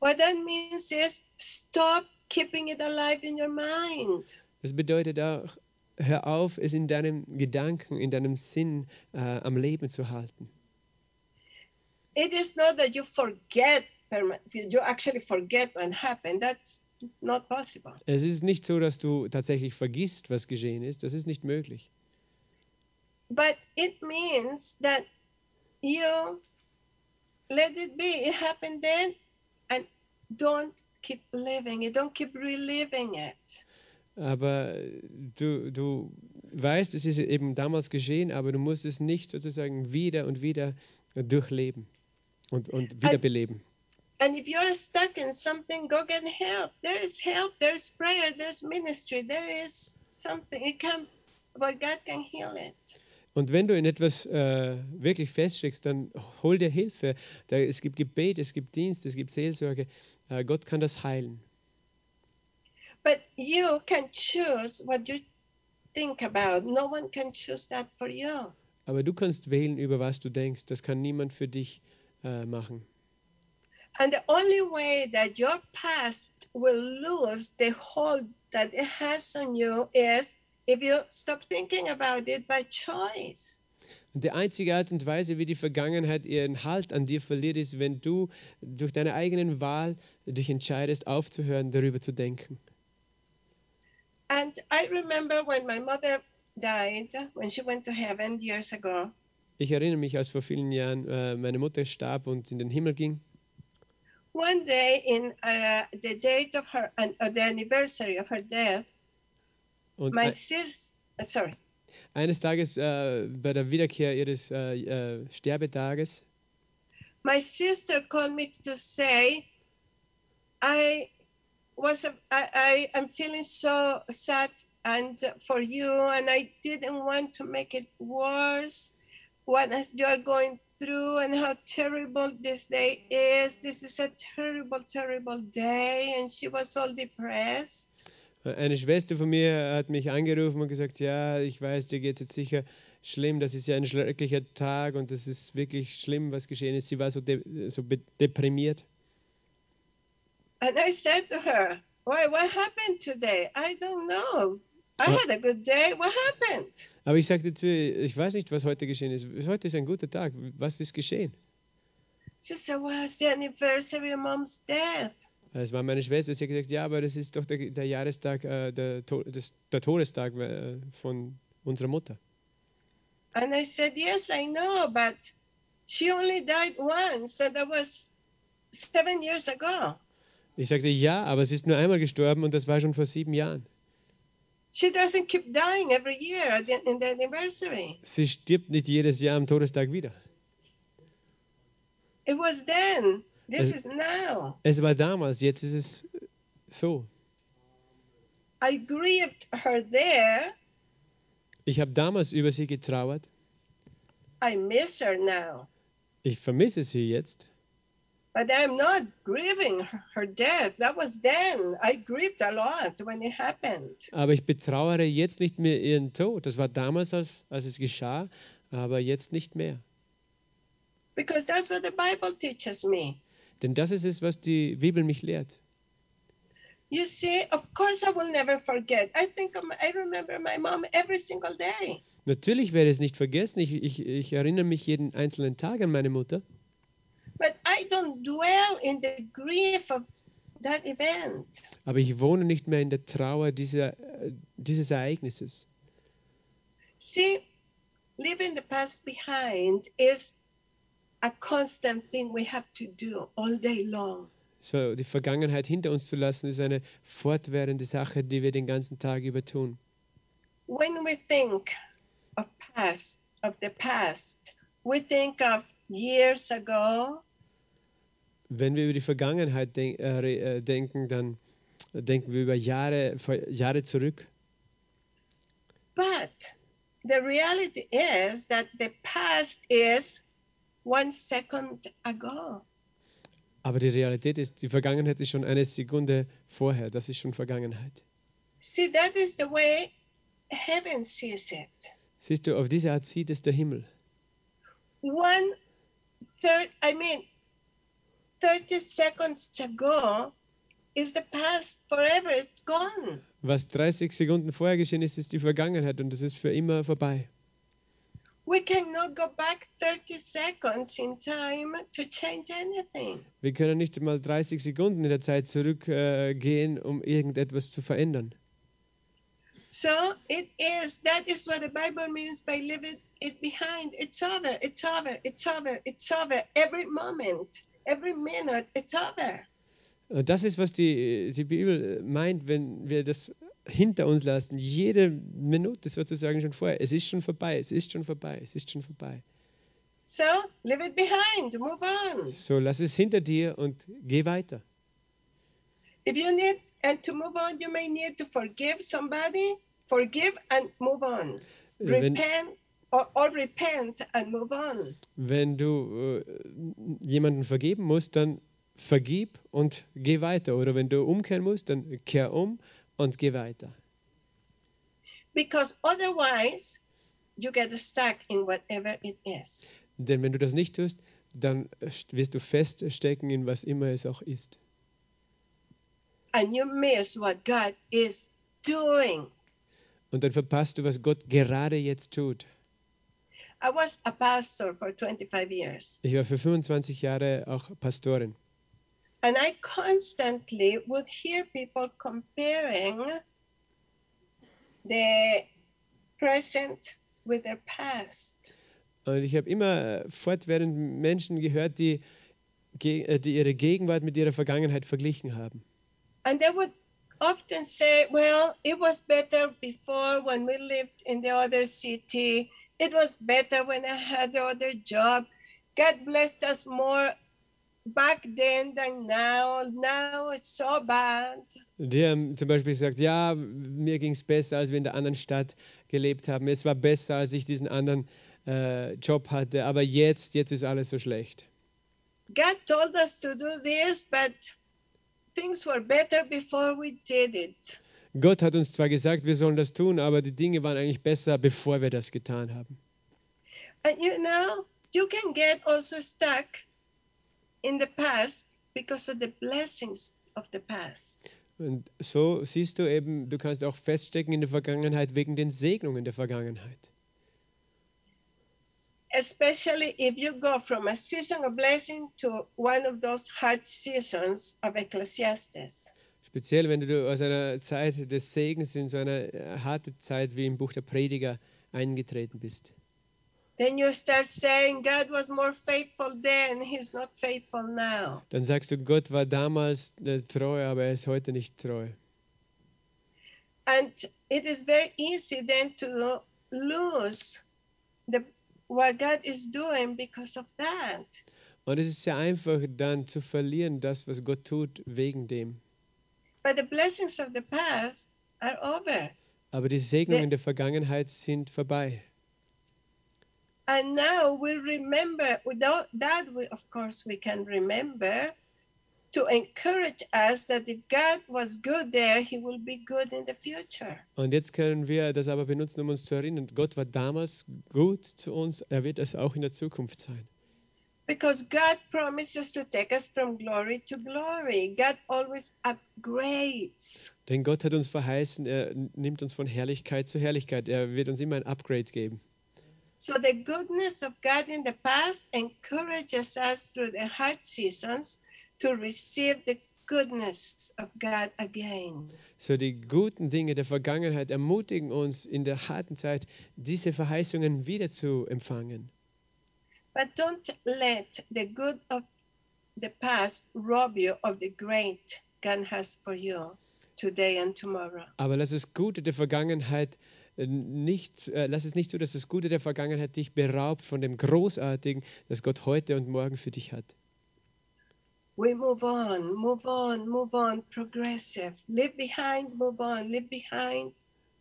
What that means is stop keeping it alive in your mind. Das bedeutet auch, hör auf, es in deinem Gedanken, in deinem Sinn äh, am Leben zu halten. It is not that you forget, you actually forget what happened. That's not possible. Es ist nicht so, dass du tatsächlich vergisst, was geschehen ist. Das ist nicht möglich. But it means that you let it be. It happened then, and don't keep living it. Don't keep reliving it. Aber du, du weißt, es ist eben damals geschehen, aber du musst es nicht sozusagen wieder und wieder durchleben und, und wiederbeleben. And if you're stuck in something, go get help. There is help. There is prayer. There's ministry. There is something. It can, but God can heal it. Und wenn du in etwas äh, wirklich feststeckst, dann hol dir Hilfe. Da, es gibt Gebet, es gibt Dienst, es gibt Seelsorge. Äh, Gott kann das heilen. But you can choose what you think about. No one can choose that for you. Aber du kannst wählen, über was du denkst. Das kann niemand für dich äh, machen. And the only way that your past will lose the hold that it has on you is if you stop thinking about it by choice. Und die einzige Art und Weise, wie die Vergangenheit ihren Halt an dir verliert, ist, wenn du durch deine eigenen Wahl dich entscheidest, aufzuhören, darüber zu denken. And I remember when my mother died, when she went to heaven years ago, Ich erinnere mich, als vor vielen Jahren äh, meine Mutter starb und in den Himmel ging. one day in uh, the date of her, uh, the anniversary of her death, Und my ein, sis, uh, sorry, eines Tages äh, bei der Wiederkehr ihres äh, äh, Sterbetages my sister called me to say, I was, I, I am feeling so sad and for you, and I didn't want to make it worse. What as you are going through and how terrible this day is. This is a terrible, terrible day, and she was all depressed. Eine Schwester von mir hat mich angerufen und gesagt, ja, ich weiß, dir geht es jetzt sicher schlimm, das ist ja ein schrecklicher Tag und das ist wirklich schlimm, was geschehen ist. Sie war so, de so deprimiert. And I said to her, Why, what happened today? I don't know. I had a good day. What happened? Aber ich sagte zu ihr, ich weiß nicht, was heute geschehen ist. Heute ist ein guter Tag. Was ist geschehen? She said, Well, it's the anniversary of mom's death. Es war meine Schwester. Sie hat gesagt, ja, aber das ist doch der, der Jahrestag, äh, der, To- des, der Todestag äh, von unserer Mutter. And I said, Yes, I know, but she only died once, and that was seven years ago. Ich sagte, ja, aber sie ist nur einmal gestorben und das war schon vor sieben Jahren. She doesn't keep dying every year at the, in the anniversary. Sie stirbt nicht jedes Jahr am Todestag wieder. It was then. This Also- is now. Es war damals, jetzt ist es so. I grieved her there. Ich habe damals über sie getrauert. I miss her now. Ich vermisse sie jetzt. But I'm not grieving her- death. That was then. I grieved a lot when it happened. Aber ich betrauere jetzt nicht mehr ihren Tod. Das war damals, als, als es geschah, aber jetzt nicht mehr. Because that's what the Bible teaches me. Denn das ist es, was die Bibel mich lehrt. You see, of course, I will never forget. I think I remember my mom every single day. Natürlich werde ich es nicht vergessen. Ich, ich, ich erinnere mich jeden einzelnen Tag an meine Mutter. But I don't dwell in the grief of that event. Aber ich wohne nicht mehr in der Trauer dieser, äh, dieses Ereignisses. See, leaving the past behind is a constant thing we have to do all day long. So, die Vergangenheit hinter uns zu lassen, ist eine fortwährende Sache, die wir den ganzen Tag über tun. When we think of past, of the past, we think of years ago, Wenn wir über die Vergangenheit denk, äh, äh, denken, dann denken wir über Jahre, Jahre zurück. but the reality is that the past is one second ago. Aber die Realität ist, die Vergangenheit ist schon eine Sekunde vorher. Das ist schon Vergangenheit. See, that is the way heaven sees it. Siehst du, auf diese Art sieht es der Himmel. One third, I mean, 30 seconds ago is the past forever, it's gone. Was 30 Sekunden vorher geschehen ist, ist die Vergangenheit und es ist für immer vorbei. We cannot go back 30 seconds in time to change anything. Wir können nicht mal 30 Sekunden in der Zeit zurückgehen, äh, um irgendetwas zu verändern. So it is, that is what the Bible means by leaving it behind. It's over, it's over, it's over, it's over. Every moment, every minute, it's over. Und das ist, was die, die Bibel meint, wenn wir das hinter uns lassen. Jede Minute sozusagen schon vorher. Es ist schon vorbei, es ist schon vorbei, es ist schon vorbei. So leave it behind, move on. So, lass es hinter dir und geh weiter. If you need and to move on, you may need to forgive somebody, forgive and move on. Äh, Repent or, or repent and move on. Wenn du äh, jemanden vergeben musst, dann vergib und geh weiter. Oder wenn du umkehren musst, dann kehr um und geh weiter. Because otherwise, you get stuck in whatever it is. Denn wenn du das nicht tust, dann wirst du feststecken in was immer es auch ist. And you miss what God is doing. Und dann verpasst du, was Gott gerade jetzt tut. I was a pastor for 25 years, Ich war für 25 Jahre auch Pastorin. and I constantly would hear people comparing the present with their past. Und ich habe immer äh, fortwährend Menschen gehört, die, äh, die ihre Gegenwart mit ihrer Vergangenheit verglichen haben. And they would often say, Well, it was better before when we lived in the other city. It was better when I had the other job. God blessed us more back then than now. Now it's so bad. Haben zum Beispiel gesagt, ja, mir ging es besser, als wir in der anderen Stadt gelebt haben. Es war besser, als ich diesen anderen äh, Job hatte. Aber jetzt, jetzt ist alles so schlecht. God told us to do this, but things were better before we did it. Gott hat uns zwar gesagt, wir sollen das tun, aber die Dinge waren eigentlich besser, bevor wir das getan haben. And you know, you can get also stuck in the past because of the blessings of the past. Und so siehst du eben, du kannst auch feststecken in der Vergangenheit wegen den Segnungen der Vergangenheit. Especially if you go from a season of blessing to one of those hard seasons of Ecclesiastes. Speziell, wenn du aus einer Zeit des Segens in so eine äh, harte Zeit wie im Buch der Prediger eingetreten bist. Then you start saying God was more faithful then, He's not faithful now. Dann sagst du, Gott war damals äh, treu, aber er ist heute nicht treu. And it is very easy then to lose the what God is doing because of that. Und es ist sehr einfach dann zu verlieren, das, was Gott tut, wegen dem. Aber die Segnungen der Vergangenheit sind vorbei. And now we remember, without that, we, of course, we can remember to encourage us that if God was good there, He will be good in the future. Und jetzt können wir das aber benutzen, um uns zu erinnern, Gott war damals gut zu uns, er wird es auch in der Zukunft sein. Because God promises to take us from glory to glory. God always upgrades. Denn Gott hat uns verheißen, er nimmt uns von Herrlichkeit zu Herrlichkeit. Er wird uns immer ein Upgrade geben. So the goodness of God in the past encourages us through the hard seasons to receive the goodness of God again. So die guten Dinge der Vergangenheit ermutigen uns in der harten Zeit, diese Verheißungen wieder zu empfangen. But don't let the good of the past rob you of the great God has for you today and tomorrow. Aber lass das Gute der Vergangenheit äh, nicht, äh, lass es nicht so, dass das Gute der Vergangenheit dich beraubt von dem Großartigen, das Gott heute und morgen für dich hat. We move on, move on, move on, progressive. Leave behind, move on, leave behind.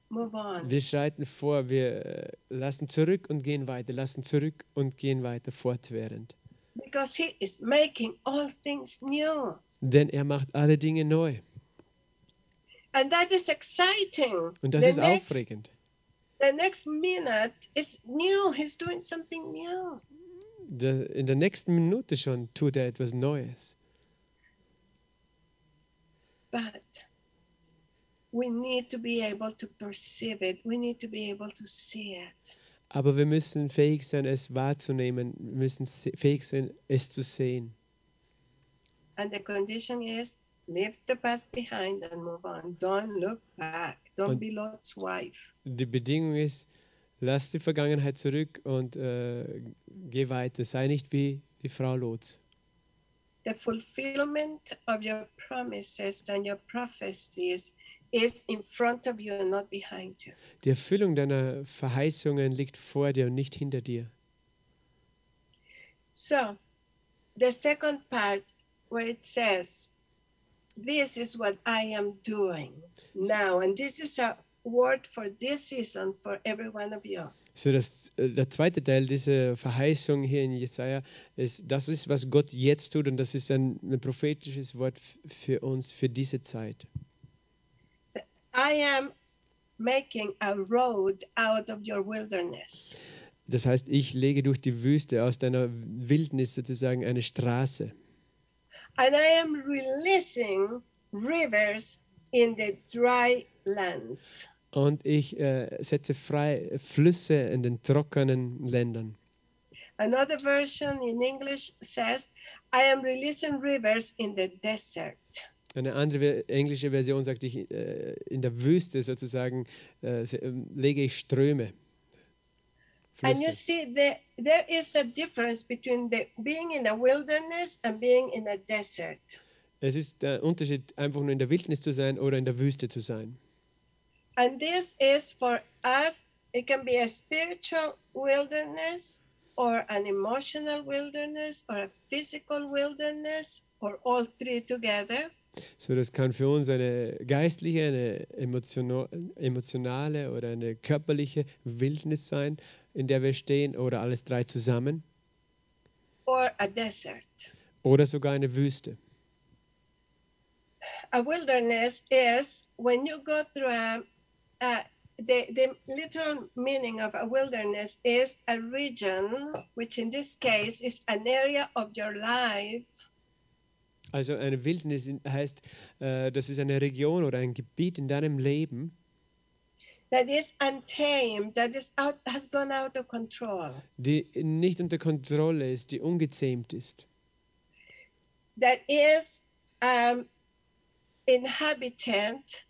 Wir schreiten vor, wir äh, lassen zurück und gehen weiter, lassen zurück und gehen weiter fortwährend. Because He is making all things new. Denn er macht alle Dinge neu. And that is exciting. Und das the, ist next, aufregend. the next minute is new. He's doing something new. In der nächsten Minute schon tut er etwas Neues. But we need to be able to perceive it. We need to be able to see it. Aber wir müssen fähig sein, es wahrzunehmen, wir müssen se- fähig sein, es zu sehen. And the condition is leave the past behind and move on. Don't look back. Don't Und- be Lot's wife. Die Bedingung ist, lass die Vergangenheit zurück und äh, geh weiter. Sei nicht wie die Frau Lots. The fulfillment of your promises and your prophecies is in front of you and not behind you. Die Erfüllung deiner Verheißungen liegt vor dir und nicht hinter dir. So, the second part where it says, This is what I am doing now, and this is a word for this season for every one of you. So, das, äh, der zweite Teil dieser Verheißung hier in Jesaja ist, das ist, was Gott jetzt tut und das ist ein, ein prophetisches Wort für uns, für diese Zeit. I am making a road out of your wilderness. Das heißt, ich lege durch die Wüste aus deiner Wildnis sozusagen eine Straße. And I am releasing rivers in the dry lands. Und ich äh, setze frei Flüsse in den trockenen Ländern. Another version in English says, I am releasing rivers in the desert. Eine andere englische Version sagt, ich, äh, in der Wüste sozusagen äh, ähm, lege ich Ströme. And you see, the, there is a difference between the, being in a wilderness and being in a desert. Es ist der Unterschied, einfach nur in der Wildnis zu sein oder in der Wüste zu sein. And this is for us, it can be a spiritual wilderness or an emotional wilderness or a physical wilderness or all three together. So, das kann für uns eine geistliche, eine emotionale oder eine körperliche Wildnis sein, in der wir stehen, oder alles drei zusammen, or a desert. oder sogar eine Wüste. A wilderness is when you go through a, a the, the literal meaning of a wilderness is a region, which in this case is an area of your life Also eine Wildnis heißt, äh, das ist eine Region oder ein Gebiet in deinem Leben, that is untamed, that is out, has gone out of control, die nicht unter Kontrolle ist, die ungezähmt ist, that is um, inhabitant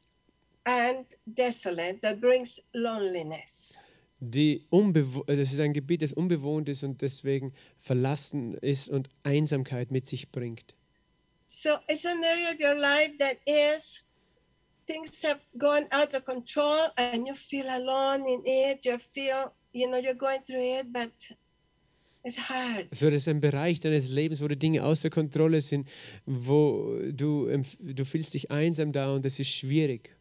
and desolate, that brings loneliness. die äh, das ist ein Gebiet, das unbewohnt ist und deswegen verlassen ist und Einsamkeit mit sich bringt. So it's an area of your life that is things have gone out of control and you feel alone in it. You feel, you know, you're going through it, but it's hard. So, das ist ein Bereich deines Lebens, wo die Dinge außer Kontrolle sind, wo du, du fühlst dich einsam da und das ist schwierig.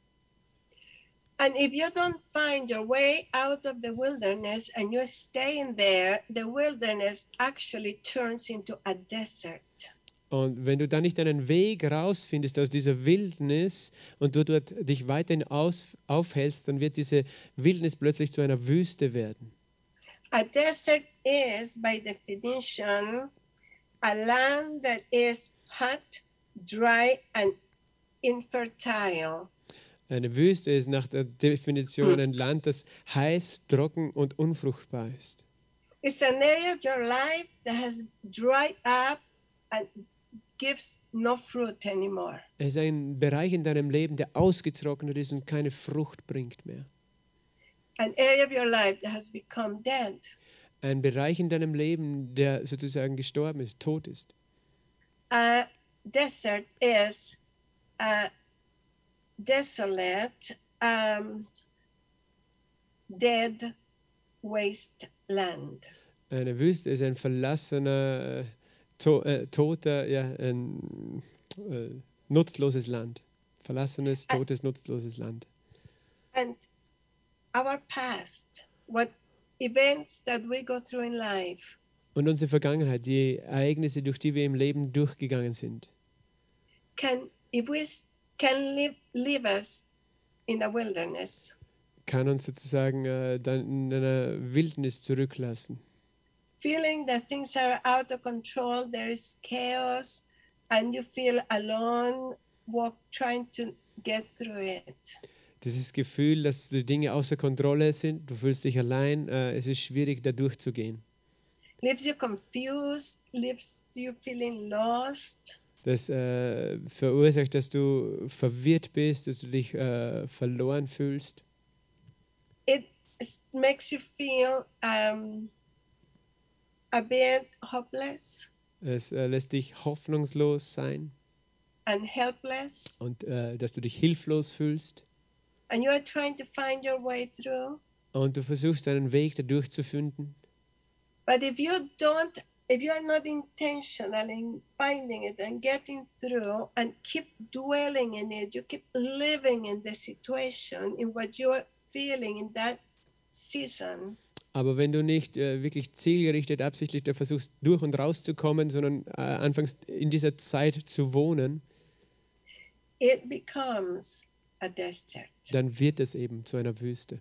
And if you don't find your way out of the wilderness and you're staying there, the wilderness actually turns into a desert. Und wenn du dann nicht einen Weg rausfindest aus dieser Wildnis und du dort dich weiterhin aus, aufhältst, dann wird diese Wildnis plötzlich zu einer Wüste werden. A desert is, by definition, a land that is hot, dry, and infertile. Eine Wüste ist nach der Definition ein Land, das heiß, trocken und unfruchtbar ist. It's an area of your life that has dried up and gives no fruit anymore. Es ist ein Bereich in deinem Leben, der ausgetrocknet ist und keine Frucht bringt mehr. An area of your life that has become dead. Ein Bereich in deinem Leben, der sozusagen gestorben ist, tot ist. A desert is a desolate, um, dead wasteland. Eine Wüste ist ein verlassener, to äh, toter, ja, ein äh, nutzloses Land. Verlassenes, totes, nutzloses Land. And our past, what events that we go through in life, Und unsere Vergangenheit, die Ereignisse, durch die wir im Leben durchgegangen sind, can if we can live leave us in a wilderness kann uns sozusagen äh, dann in einer Wildnis zurücklassen. Feeling that things are out of control there is chaos and you feel alone walk trying to get through it Dieses Gefühl, dass die Dinge außer Kontrolle sind, du fühlst dich allein, äh, es ist schwierig, da durchzugehen. leaves you confused leaves you feeling lost Das äh, verursacht, dass du verwirrt bist, dass du dich äh, verloren fühlst. it makes you feel um, a bit hopeless. Es äh, lässt dich hoffnungslos sein. And helpless. Und äh, dass du dich hilflos fühlst. And you are trying to find your way through. Und du versuchst einen Weg da durchzufinden. But if you don't, if you are not intentional in finding it and getting through and keep dwelling in it, you keep living in the situation, in what you are feeling in that season, Aber wenn du nicht äh, wirklich zielgerichtet, absichtlich da versuchst, durch und rauszukommen, sondern äh, anfängst in dieser Zeit zu wohnen, it becomes a desert. dann wird es eben zu einer Wüste.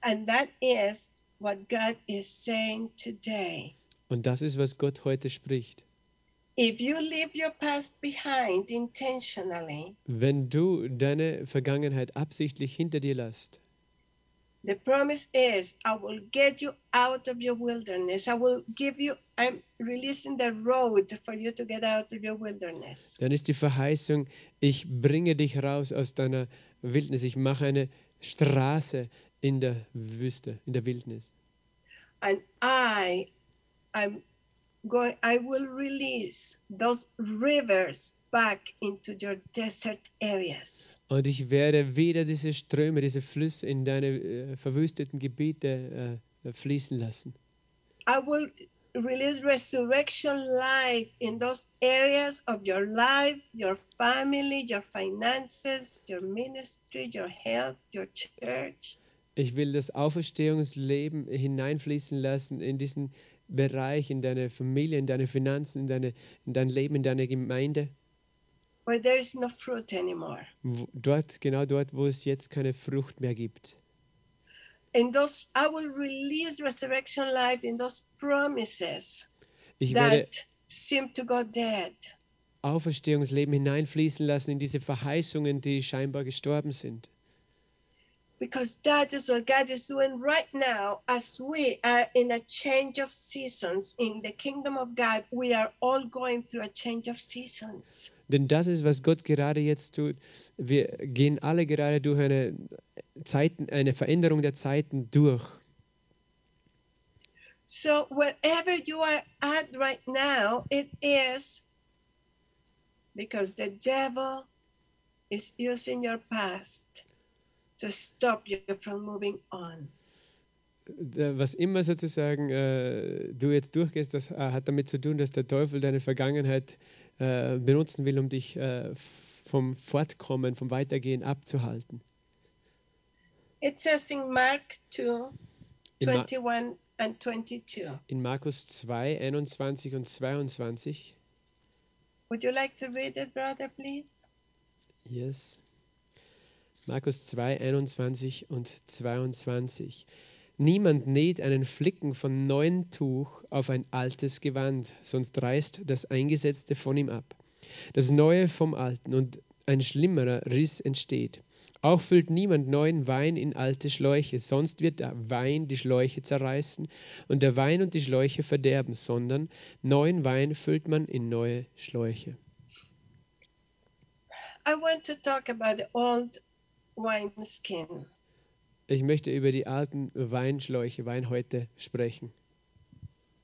And that is what God is saying today. Und das ist, was Gott heute spricht. If you leave your past behind intentionally, Wenn du deine Vergangenheit absichtlich hinter dir lässt, the promise is I will get you out of your wilderness. I will give you, I'm releasing the road for you to get out of your wilderness. dann ist die Verheißung, ich bringe dich raus aus deiner Wildnis. Ich mache eine Straße in der Wüste, in der Wildnis. And I, I'm going, I will release those rivers back into your desert areas. Und ich werde wieder diese Ströme, diese Flüsse in deine äh, verwüsteten Gebiete äh, fließen lassen. I will release resurrection life in those areas of your life, your family, your finances, your ministry, your health, your church. Ich will das Auferstehungsleben hineinfließen lassen in diesen Bereich, in deine Familie, in deine Finanzen, in, deine, in dein Leben, in deine Gemeinde. where there is no fruit anymore. Dort, genau dort, wo es jetzt keine Frucht mehr gibt. In those, I will release resurrection life in those promises Ich werde that seem to go dead. Auferstehungsleben hineinfließen lassen in diese Verheißungen, die scheinbar gestorben sind. Because that is what God is doing right now as we are in a change of seasons in the kingdom of God. We are all going through a change of seasons. Denn das ist, was Gott gerade jetzt tut. Wir gehen alle gerade durch eine, Zeiten, eine Veränderung der Zeiten durch. So, wherever you are at right now, it is because the devil is using your past to stop you from moving on. Da- Was immer sozusagen äh, du jetzt durchgehst, das äh, hat damit zu tun, dass der Teufel deine Vergangenheit äh, benutzen will, um dich äh, vom Fortkommen, vom Weitergehen abzuhalten. It says in Mark 2 In, Ma 21 and 22. in Markus 2, 21 und 22. Would you like to read it, brother, please? Yes. Markus 2, 21 und 22. Niemand näht einen Flicken von neuem Tuch auf ein altes Gewand, sonst reißt das Eingesetzte von ihm ab. Das Neue vom Alten und ein schlimmerer Riss entsteht. Auch füllt niemand neuen Wein in alte Schläuche, sonst wird der Wein die Schläuche zerreißen und der Wein und die Schläuche verderben, sondern neuen Wein füllt man in neue Schläuche. I want to talk about the old wineskin. Ich möchte über die alten Weinschläuche, Weinhäute sprechen.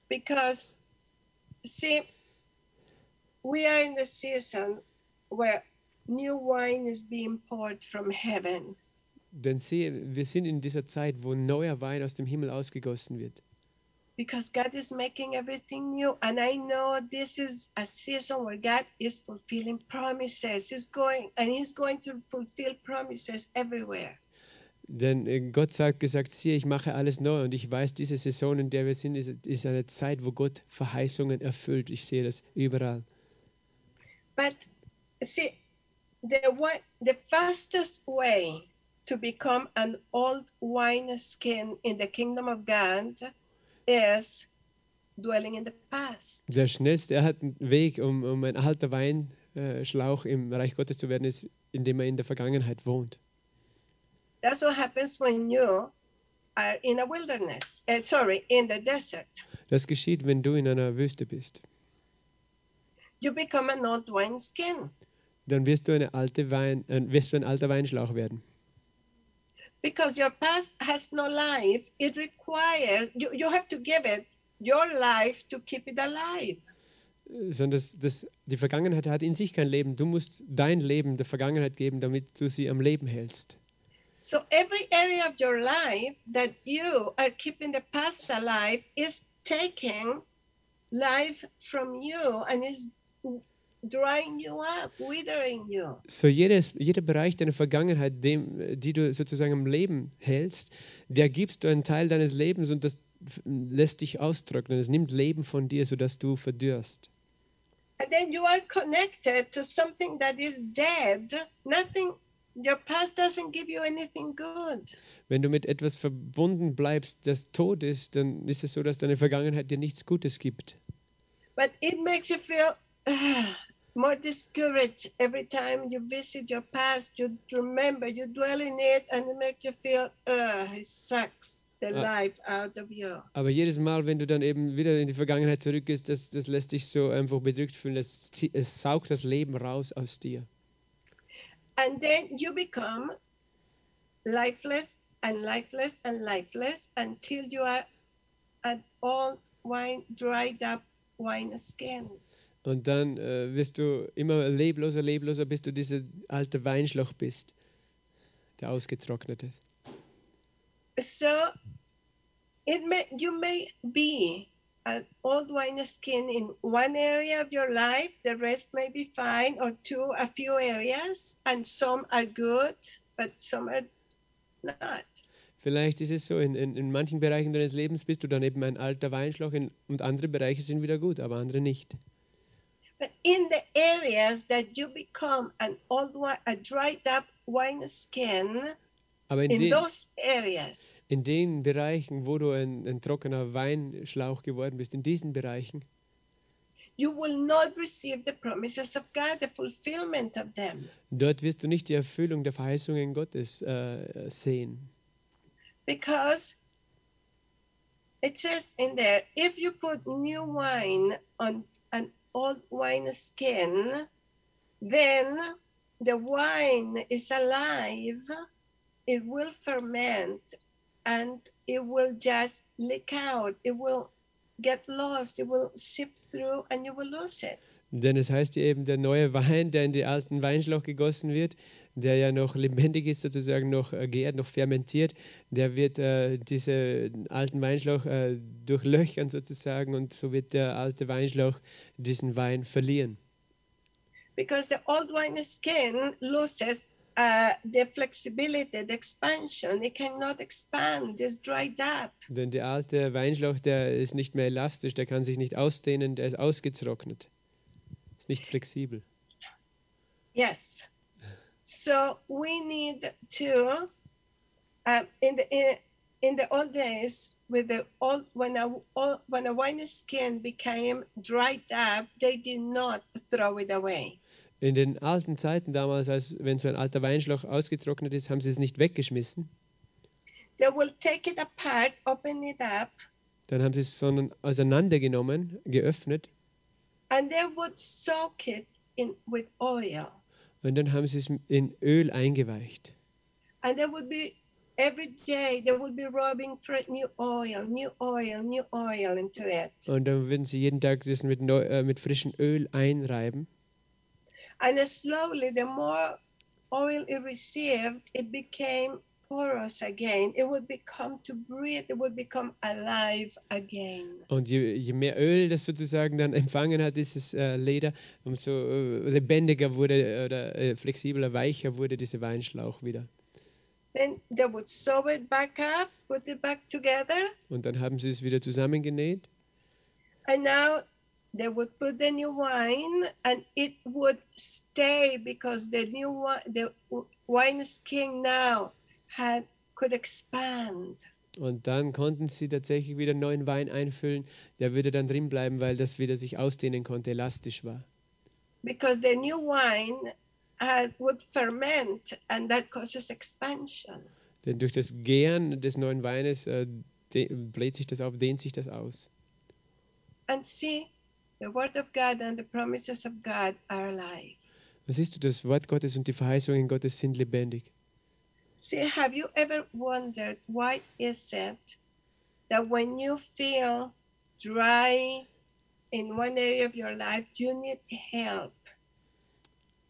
because see we are in the season where new wine is being poured from heaven Denn siehe, wir sind in dieser Zeit, wo neuer Wein aus dem Himmel ausgegossen wird. Because God is making everything new and I know this is a season where God is fulfilling promises he's going and he's going to fulfill promises everywhere Denn äh, Gott sagt gesagt, siehe, ich mache alles neu und ich weiß, diese Saison, in der wir sind, ist, ist eine Zeit, wo Gott Verheißungen erfüllt. Ich sehe das überall. but see the what the fastest way to become an old wine skin in the kingdom of God is dwelling in the past. Der schnellste, hat einen Weg, um, um ein alter Weinschlauch im Reich Gottes zu werden, ist, indem er in der Vergangenheit wohnt. That's what happens when you are in a wilderness. eh, sorry, in the desert. Das geschieht, wenn du in einer Wüste bist. You become an old wine skin Dann wirst du, eine alte Wein, äh, wirst du ein alter Weinschlauch werden. Because your past has no life. It requires you, you have to give it your life to keep it alive. sondern das, das, die Vergangenheit hat in sich kein Leben. Du musst dein Leben der Vergangenheit geben, damit du sie am Leben hältst. So every area of your life that you are keeping the past alive is taking life from you and is drying you up, withering you. So jedes, jeder Bereich deiner Vergangenheit, dem, die du sozusagen im Leben hältst, der gibst du einen Teil deines Lebens und das lässt dich austrocknen. Es nimmt Leben von dir, sodass du verdürrst. And then you are connected to something that is dead. Nothing, your past doesn't give you anything good. Wenn du mit etwas verbunden bleibst, das tot ist, dann ist es so, dass deine Vergangenheit dir nichts Gutes gibt. But it makes you feel ah, more discouraged every time you visit your past. You remember, you dwell in it, and it makes you feel, uh, it sucks the Ah. life out of you. Aber jedes Mal, wenn du dann eben wieder in die Vergangenheit zurückgehst, das, das lässt dich so einfach bedrückt fühlen. Es, es saugt das Leben raus aus dir. And then you become lifeless and lifeless and lifeless until you are an old wine, dried up wine skin. Und dann äh, wirst du immer lebloser, lebloser, bis du dieser alte Weinschlauch bist, der ausgetrocknet ist. So it may you may be an old wine skin in one area of your life, the rest may be fine, or two, a few areas, and some are good, but some are not. Vielleicht ist es so, in, in, in manchen Bereichen deines Lebens bist du dann eben ein alter Weinschlauch in, und andere Bereiche sind wieder gut, aber andere nicht. But in the areas that you become an old wine, a dried up wine skin, Aber in, in den, those areas, in den Bereichen, wo du ein, ein trockener Weinschlauch geworden bist, in diesen Bereichen, you will not receive the promises of God, the fulfillment of them. dort wirst du nicht die Erfüllung der Verheißungen Gottes äh, sehen. Because it says in there, if you put new wine on old wine skin, then the wine is alive, it will ferment, and it will just leak out. It will get lost, it will seep through, and you will lose it. Denn es heißt hier eben, der neue Wein, der in die alten Weinschlauch gegossen wird, der ja noch lebendig ist, sozusagen noch äh, gärt, noch fermentiert, der wird äh, diesen alten Weinschlauch äh, durchlöchern sozusagen und so wird der alte Weinschlauch diesen Wein verlieren. because the old wine skin loses uh, the flexibility, the expansion. It cannot expand, it's dried up. Denn der alte Weinschlauch, der ist nicht mehr elastisch, der kann sich nicht ausdehnen, der ist ausgetrocknet, ist nicht flexibel. Yes. So we need to, uh, in the in, in the old days, with the old when a when a wine skin became dried up, they did not throw it away. In den alten Zeiten damals, als wenn so ein alter Weinschlauch ausgetrocknet ist, haben sie es nicht weggeschmissen, They will take it apart, open it up, dann haben sie es sondern auseinandergenommen, geöffnet and they would soak it in with oil. Und dann haben sie es in Öl eingeweicht. and they would be every day they would be rubbing new oil new oil new oil into it Und dann würden sie jeden Tag das mit, neu, äh, mit frischem Öl einreiben. and slowly the more oil it received it became porous again it would become to breathe it would become alive again. Und je, je mehr Öl das sozusagen dann empfangen hat, dieses äh, Leder, umso äh, lebendiger wurde oder äh, flexibler, weicher wurde dieser Weinschlauch wieder. then they would sew it back up put it back together. Und dann haben sie es wieder zusammengenäht. And now they would put the new wine and it would stay because the new wine the wine skin now had could expand und dann konnten sie tatsächlich wieder neuen Wein einfüllen. Der würde dann drin bleiben, weil das wieder sich ausdehnen konnte, elastisch war. because the new wine had, would ferment and that causes expansion Denn durch das Gären des neuen Weines äh, bläht sich das auf, dehnt sich das aus. and see the word of god and the promises of god are alive Und siehst du, das Wort Gottes und die Verheißungen Gottes sind lebendig. See have you ever wondered why is it that when you feel dry in one area of your life you need help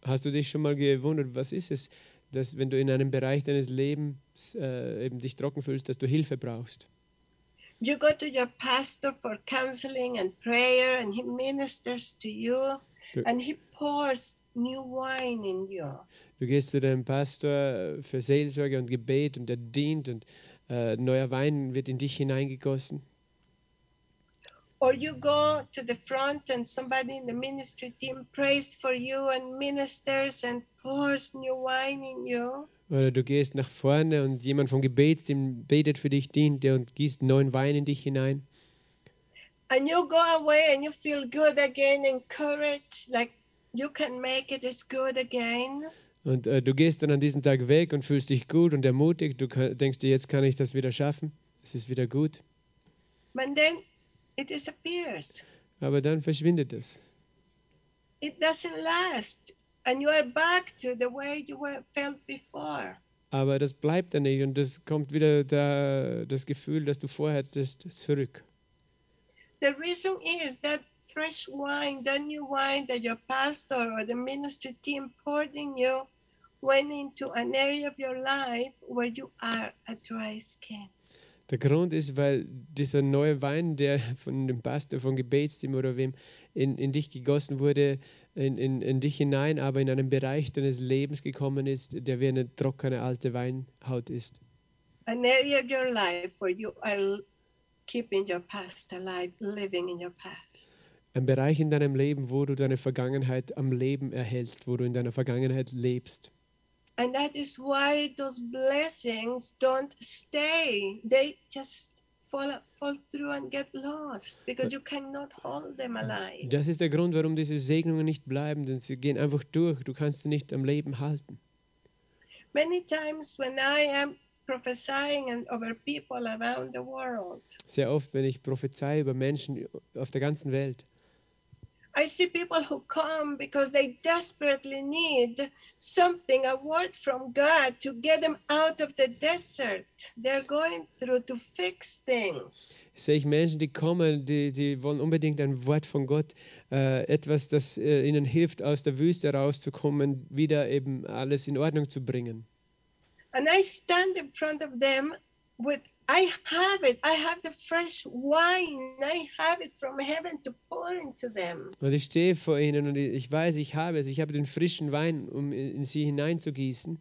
Hast du dich schon mal gewundert, was ist es, dass wenn du in einem Bereich deines Lebens äh, eben dich trocken fühlst, dass du Hilfe brauchst? You go to your pastor for counseling and prayer, and he ministers to you, and he pours new wine in you. Du gehst zu deinem Pastor für Seelsorge und Gebet und er dient und äh, neuer Wein wird in dich hineingegossen. Or you go to the front, and somebody in the ministry team prays for you and ministers and pours new wine in you. Oder du gehst nach vorne und jemand vom Gebetsteam betet für dich, dient dir und gießt neuen Wein in dich hinein. And you go away and you feel good again, encouraged, like you can make it as good again. Und äh, du gehst dann an diesem Tag weg und fühlst dich gut und ermutigt. Du ka- denkst dir, jetzt kann ich das wieder schaffen. Es ist wieder gut. But then it disappears. Aber dann verschwindet es. It doesn't last. And you are back to the way you were felt before. Aber das bleibt dann nicht und das kommt wieder da, das Gefühl, das du vorher hattest, zurück. The reason is that fresh wine, the new wine that your pastor or the ministry team poured in you, went into an area of your life where you are a dry skin. Der Grund ist, weil dieser neue Wein, der von dem Pastor, vom Gebetsteam oder wem in, in dich gegossen wurde, in, in, in dich hinein, aber in einen Bereich deines Lebens gekommen ist, der wie eine trockene alte Weinhaut ist. An area of your life where you are keeping your past alive, living in your past. Ein Bereich in deinem Leben, wo du deine Vergangenheit am Leben erhältst, wo du in deiner Vergangenheit lebst. And that is why those blessings don't stay. They just fall, fall through and get lost because you cannot hold them alive. Das ist der Grund, warum diese Segnungen nicht bleiben, denn sie gehen einfach durch. Du kannst sie nicht am Leben halten. Many times when I am prophesying over people around the world, Sehr oft, wenn ich prophezei über Menschen auf der ganzen Welt, I see people who come because they desperately need something, a word from God to get them out of the desert they're going through to fix things. sehe ich Menschen, die kommen, die, die wollen unbedingt ein Wort von Gott, äh, etwas, das äh, ihnen hilft, aus der Wüste rauszukommen, wieder eben alles in Ordnung zu bringen. And I stand in front of them with, I have it. I have the fresh wine. I have it from heaven to pour into them. Und ich stehe vor ihnen und ich weiß, ich habe es. Ich habe den frischen Wein, um in sie hineinzugießen.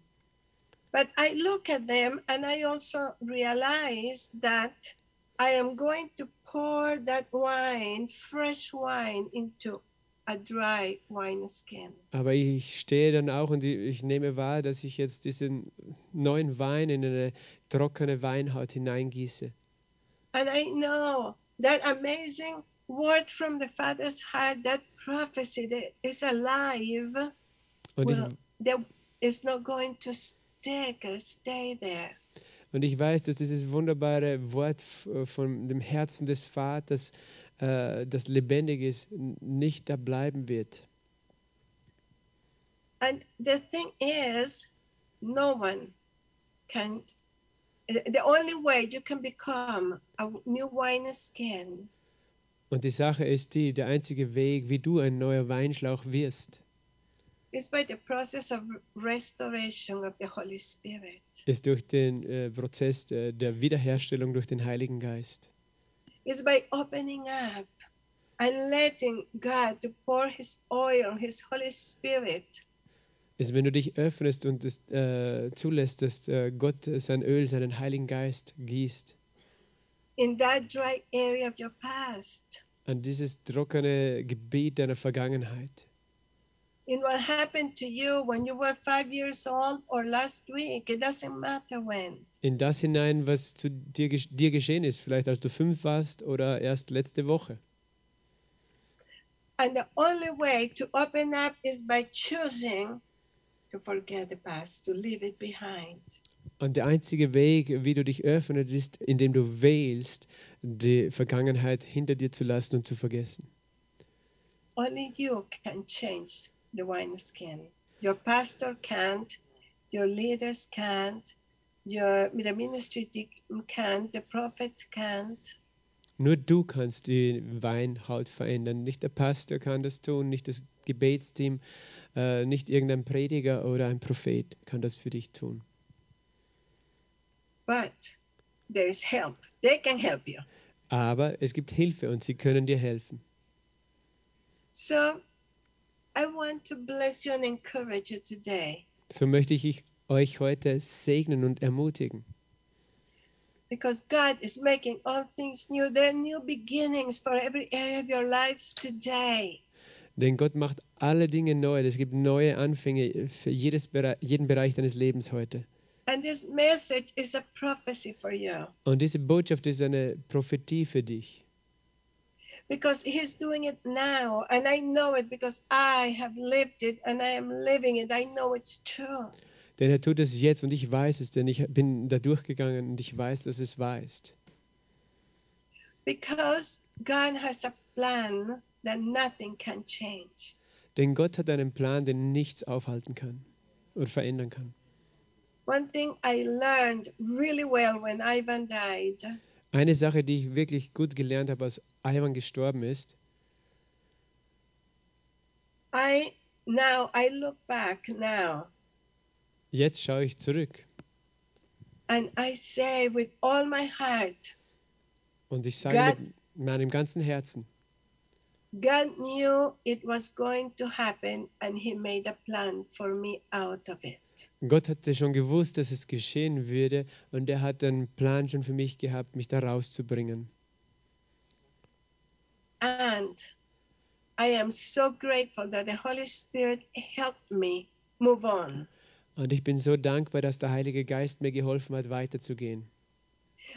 But I look at them and I also realize that I am going to pour that wine, fresh wine, into a dry wineskin. Aber ich stehe dann auch und ich nehme wahr, dass ich jetzt diesen neuen Wein in eine trockene Weinhaut hineingieße. And I know that amazing word from the Father's heart, that prophecy that is alive, Und ich, will, that is not going to stick or stay there. und ich weiß, dass dieses wunderbare Wort f- von dem Herzen des Vaters, äh, das lebendig ist, nicht da bleiben wird. And the thing is, no one can. The only way you can become a new wineskin Und die Sache ist die, der einzige Weg, wie du ein neuer Weinschlauch wirst, is by the process of restoration of the Holy Spirit. ist durch den äh, Prozess äh, der Wiederherstellung durch den Heiligen Geist. Is by opening up and letting God to pour His oil, His Holy Spirit ist, wenn du dich öffnest und es äh, zulässt, dass äh, Gott sein Öl, seinen Heiligen Geist gießt in that dry area of your past. an dieses trockene Gebiet deiner Vergangenheit. In what happened to you when you were five years old or last week, it doesn't matter when. In das hinein, was zu dir, dir geschehen ist, vielleicht als du fünf warst oder erst letzte Woche. And the only way to open up is by choosing to forget the past, to leave it behind. Und der einzige Weg, wie du dich öffnest, ist, indem du wählst, die Vergangenheit hinter dir zu lassen und zu vergessen. Only you can change the wineskin. Your pastor can't, your leaders can't, your the ministry team can't, the prophet can't. Nur du kannst die Weinhaut verändern. Nicht der Pastor kann das tun, nicht das Gebetsteam, äh, nicht irgendein Prediger oder ein Prophet kann das für dich tun. But there is help. They can help you. Aber es gibt Hilfe und sie können dir helfen. So So möchte ich euch heute segnen und ermutigen. because God is making all things new. There are new beginnings for every area of your lives today. Denn Gott macht alle Dinge neu. Es gibt neue Anfänge für jedes Bere jeden Bereich deines Lebens heute. And this message is a prophecy for you Und diese Botschaft ist eine Prophetie für dich. Because He's doing it now. And I know it because I have lived it and I am living it. I know it's true. Denn er tut es jetzt und ich weiß es, denn ich bin da durchgegangen und ich weiß, dass es ist. Because God has a plan that nothing can change. Denn Gott hat einen Plan, den nichts aufhalten kann und verändern kann. One thing I learned really well when Ivan died Eine Sache, die ich wirklich gut gelernt habe, als Ivan gestorben ist, I now I look back now jetzt schaue ich zurück and I say with all my heart, und ich sage mit meinem ganzen Herzen, God knew it was going to happen and he made a plan for me out of it. Gott hatte schon gewusst, dass es geschehen würde und er hat einen Plan schon für mich gehabt, mich da rauszubringen. And I am so grateful that the Holy Spirit helped me move on. Und ich bin so dankbar, dass der Heilige Geist mir geholfen hat, weiterzugehen.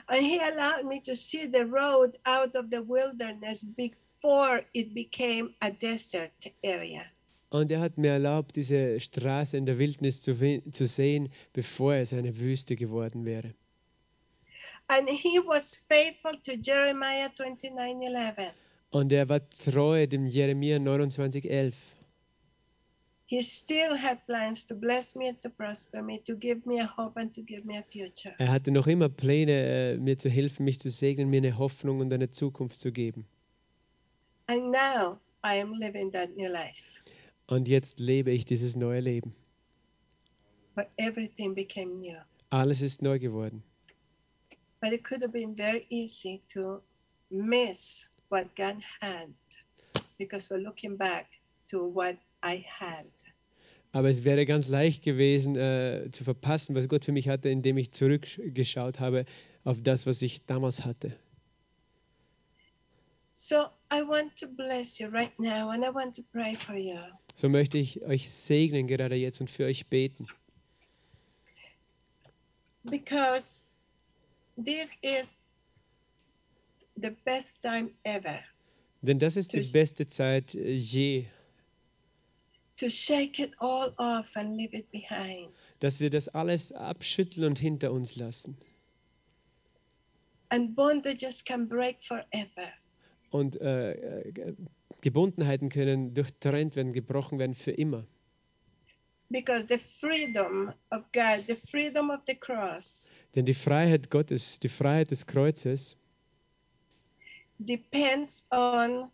And he allowed me to see the road out of the wilderness before it became a desert area. Und er hat mir erlaubt, diese Straße in der Wildnis zu, zu sehen, bevor es eine Wüste geworden wäre. And he was faithful to Jeremiah 29:11. Und er war treu dem Jeremia 29,11. He still had plans to bless me and to prosper me, to give me a hope and to give me a future. Er hatte noch immer Pläne, äh, mir zu helfen, mich zu segnen, mir eine Hoffnung und eine Zukunft zu geben. And now I am living that new life. Und jetzt lebe ich dieses neue Leben. But everything became new. Alles ist neu geworden. But it could have been very easy to miss what God had because we're looking back to what I had. Aber es wäre ganz leicht gewesen, äh, zu verpassen, was Gott für mich hatte, indem ich zurückgeschaut habe auf das, was ich damals hatte. So I want to bless you right now and I want to pray for you. So möchte ich euch segnen gerade jetzt und für euch beten. because this is the best time ever Denn das ist die beste Zeit äh, je, to shake it all off and leave it behind. dass wir das alles abschütteln und hinter uns lassen. And bondages can break forever. Und äh, äh, Gebundenheiten können durchtrennt werden, gebrochen werden für immer. Because the freedom of God, the freedom of the cross, Denn die Freiheit Gottes, die Freiheit des Kreuzes, depends on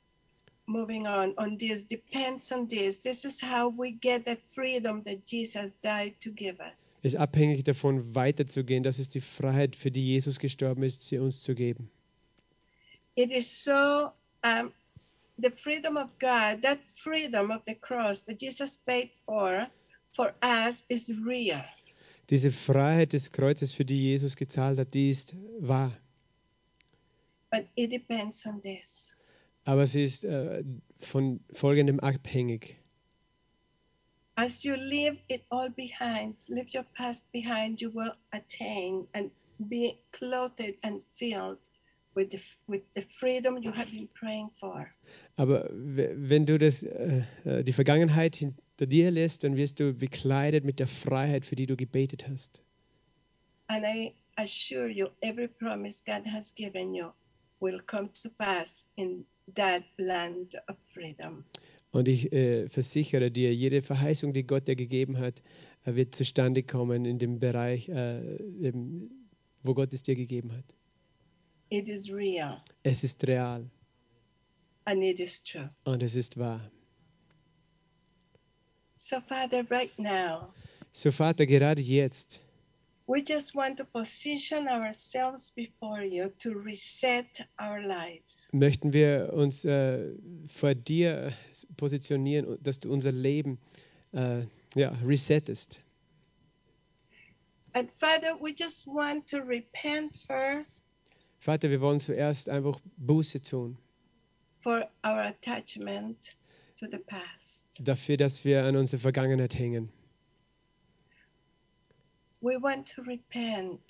moving on, on this, depends on this. This is how we get the freedom that Jesus died to give us. ist abhängig davon, weiterzugehen. Das ist die Freiheit, für die Jesus gestorben ist, sie uns zu geben. It is so, um, the freedom of God, that freedom of the cross that Jesus paid for, for us is real. Diese Freiheit des Kreuzes, für die Jesus gezahlt hat, die ist wahr. But it depends on this. Aber sie ist äh, von folgendem abhängig. As you leave it all behind, leave your past behind, you will attain and be clothed and filled with the, with the freedom you have been praying for. Aber wenn du das, äh, äh, die Vergangenheit hinter dir lässt, dann wirst du bekleidet mit der Freiheit, für die du gebetet hast. And I assure you, every promise God has given you will come to pass in that land of freedom. Und ich äh, versichere dir, jede Verheißung, die Gott dir gegeben hat, äh, wird zustande kommen in dem Bereich, äh, eben, wo Gott es dir gegeben hat. It is real Es ist real and it is true. und es ist wahr. So, Father, right now, So Vater, gerade jetzt We just want to position ourselves before you to reset our lives. möchten wir uns äh, vor dir positionieren, dass du unser Leben äh, ja, resettest. And Father, we just want to repent first Vater, wir wollen zuerst einfach Buße tun for our attachment to the past. dafür, dass wir an unsere Vergangenheit hängen. We want to repent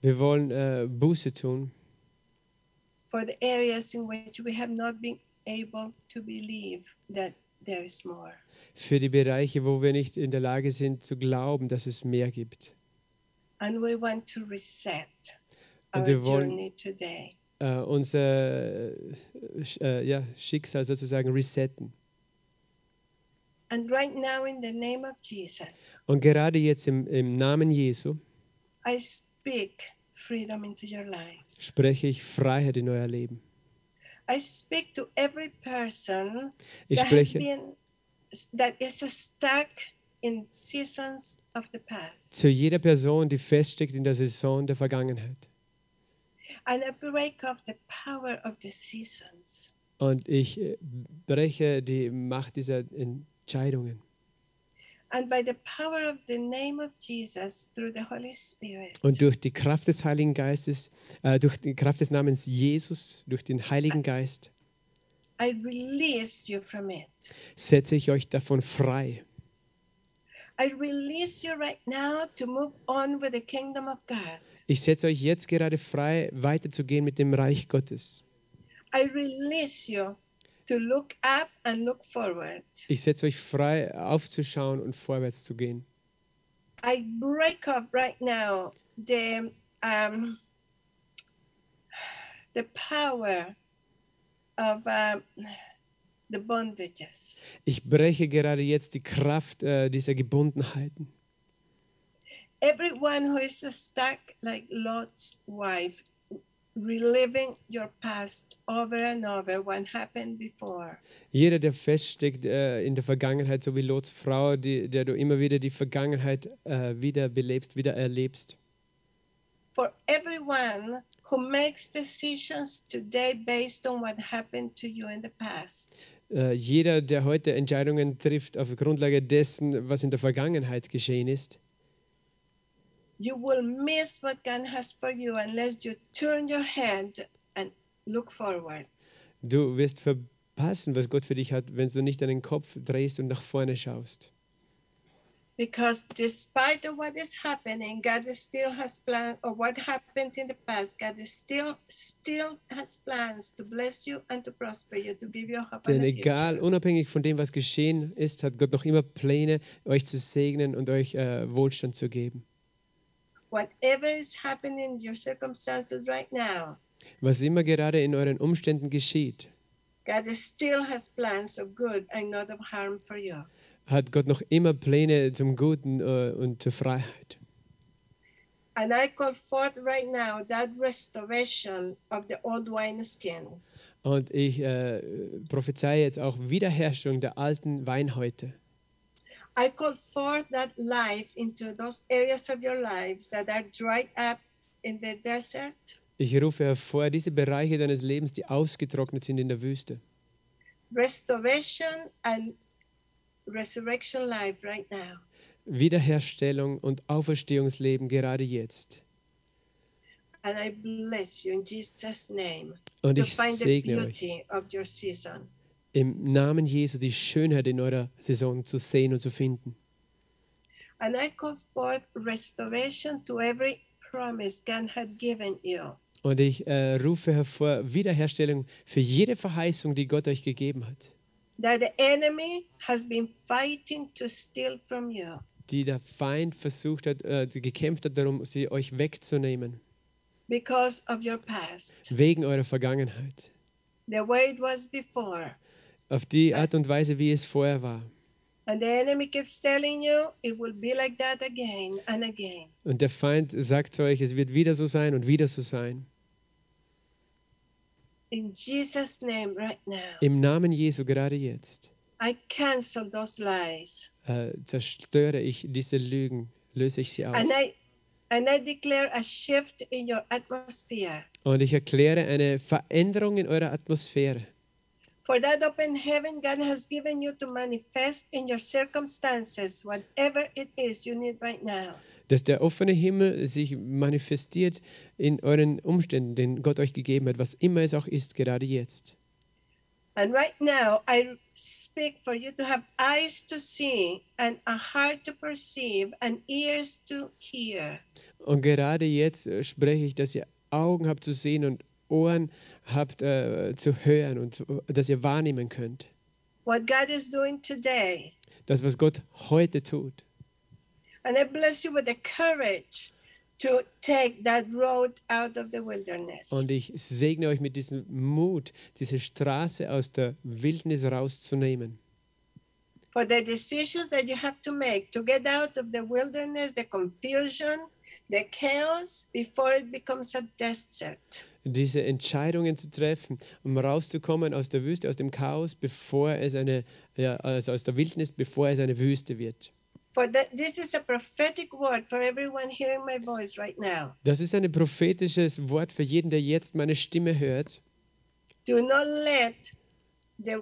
Wir wollen äh, Buße tun for the areas in which we have not been able to believe that there is more. für die Bereiche, wo wir nicht in der Lage sind zu glauben, dass es mehr gibt. And we want to reset Und our wir wollen- journey today. Äh, unser äh, äh, ja, Schicksal sozusagen resetten. And right now, in the name of Jesus, Und gerade jetzt im, im Namen Jesu I speak freedom into your lives. spreche ich Freiheit in euer Leben. I speak to every person Ich that has spreche been that is stuck in seasons of the past. zu jeder Person, die feststeckt in der Saison der Vergangenheit. And I break off the power of the seasons. Und ich äh, breche die Macht dieser Entscheidungen. And by the power of the name of Jesus through the Holy Spirit, Und durch die Kraft des Heiligen Geistes, äh, durch die Kraft des Namens Jesus, durch den Heiligen Geist, I release you from it. setze ich euch davon frei. I release you right now to move on with the kingdom of God. Ich setze euch jetzt gerade frei, weiterzugehen mit dem Reich Gottes. I release you to look up and look forward. Ich setze euch frei, aufzuschauen und vorwärts zu gehen. I break up right now the um, the power of um, the bondages. Ich breche gerade jetzt die Kraft äh, dieser Gebundenheiten. Everyone who is stuck like Lot's wife, reliving your past over and over, what happened before. Jeder, der feststeckt äh, in der Vergangenheit, so wie Lots Frau, die, der du immer wieder die Vergangenheit äh, wieder belebst, wieder erlebst. For everyone who makes decisions today based on what happened to you in the past. Äh, jeder, der heute Entscheidungen trifft auf Grundlage dessen, was in der Vergangenheit geschehen ist, you will miss what God has for you unless you turn your head and look forward. du wirst verpassen, was Gott für dich hat, wenn du nicht deinen Kopf drehst und nach vorne schaust. Because despite of what is happening, God still has plans, or what happened in the past, God still still has plans to bless you and to prosper you, to give you hope Denn egal, unabhängig von dem, was geschehen ist, hat Gott noch immer Pläne, euch zu segnen und euch äh, Wohlstand zu geben. Whatever is happening in your circumstances right now, Was immer gerade in euren Umständen geschieht, God still has plans of good and not of harm for you. hat Gott noch immer Pläne zum Guten äh, und zur Freiheit. And I call forth right now that restoration of the old wineskin. Und ich äh, prophezeie jetzt auch Wiederherstellung der alten Weinhäute. I call forth that life into those areas of your lives that are dried up in the desert. Ich rufe hervor diese Bereiche deines Lebens, die ausgetrocknet sind in der Wüste. Restoration and resurrection life right now. Wiederherstellung und Auferstehungsleben gerade jetzt. And I bless you in Jesus' name Und to ich segne euch im Namen Jesu die Schönheit in eurer Saison zu sehen und zu finden. And I call forth restoration to every promise God had given you. Und ich äh, rufe hervor Wiederherstellung für jede Verheißung, die Gott euch gegeben hat, That the enemy has been fighting to steal from you. die der Feind versucht hat, äh, gekämpft hat darum, sie euch wegzunehmen, because of your past, wegen eurer Vergangenheit. the way it was before. Auf die Art und Weise, wie es vorher war. And the enemy keeps telling you it will be like that again and again. Und der Feind sagt zu euch, es wird wieder so sein und wieder so sein. In Jesus' name, right now, Im Namen Jesu gerade jetzt I cancel those lies. äh, zerstöre ich diese Lügen, löse ich sie auf. And I And I declare a shift in your atmosphere. Und ich erkläre eine Veränderung in eurer Atmosphäre. For that open heaven God has given you to manifest in your circumstances, whatever it is you need right now. Dass der offene Himmel sich manifestiert in euren Umständen, den Gott euch gegeben hat, was immer es auch ist, gerade jetzt. And right now, I speak for you to have eyes to see and a heart to perceive and ears to hear. Und gerade jetzt äh, spreche ich, dass ihr Augen habt zu sehen und Ohren habt äh, zu hören und zu, dass ihr wahrnehmen könnt. What God is doing today. Das, was Gott heute tut. And I bless you with the courage to take that road out of the wilderness. Und ich segne euch mit diesem Mut, diese Straße aus der Wildnis rauszunehmen. For the decisions that you have to make to get out of the wilderness, the confusion, the chaos, before it becomes a desert. Diese Entscheidungen zu treffen, um rauszukommen aus der Wüste, aus dem Chaos, bevor es eine, ja, also aus der Wildnis, bevor es eine Wüste wird. For that, this is a prophetic word for everyone hearing my voice right now. Das ist ein prophetisches Wort für jeden, der jetzt meine Stimme hört. Do not let the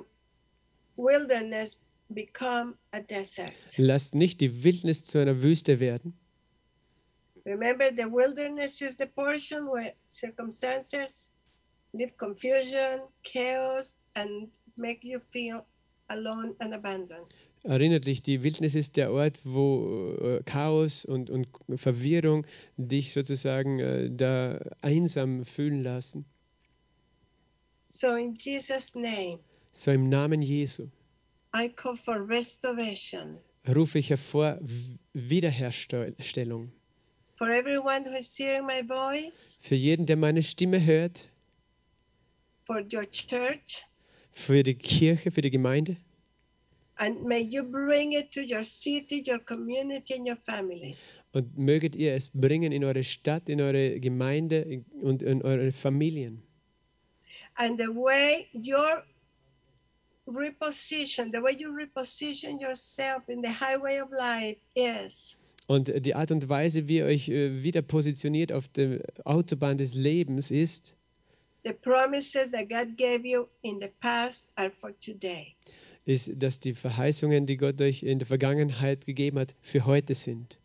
wilderness become a desert. Lasst nicht die Wildnis zu einer Wüste werden. Remember, the wilderness is the portion where circumstances leave confusion, chaos, and make you feel alone and abandoned. Erinnert dich, die Wildnis ist der Ort, wo äh, Chaos und, und Verwirrung dich sozusagen äh, da einsam fühlen lassen. So, in Jesus' name, So im Namen Jesu I call for restoration rufe ich hervor Wiederherstellung. Voice, Für jeden, der meine Stimme hört, for your church, für die Kirche, für die Gemeinde. and may you bring it to your city, your community, and your families. Und möget ihr es bringen in eure Stadt, in eure Gemeinde und in eure Familien. And the way your reposition, the way you reposition yourself in the highway of life is Und die Art und Weise, wie ihr euch äh, wieder positioniert auf der Autobahn des Lebens ist, ist, dass die Verheißungen, die Gott euch in der Vergangenheit gegeben hat, für heute sind.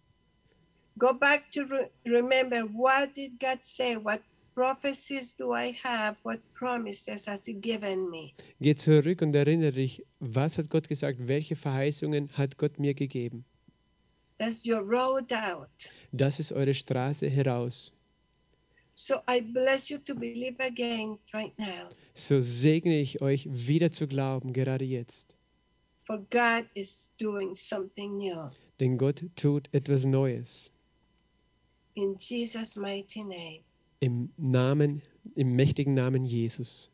Go back to re- remember what did God say? What prophecies do I have? What promises has He given me? Geh zurück und erinnere dich, was hat Gott gesagt, welche Verheißungen hat Gott mir gegeben. That's your road out. Das ist eure Straße heraus. So I bless you to believe again right now. So segne ich euch wieder zu glauben, gerade jetzt. For God is doing something new. Denn Gott tut etwas Neues. In Jesus' mighty name. Im Namen, im mächtigen Namen Jesus.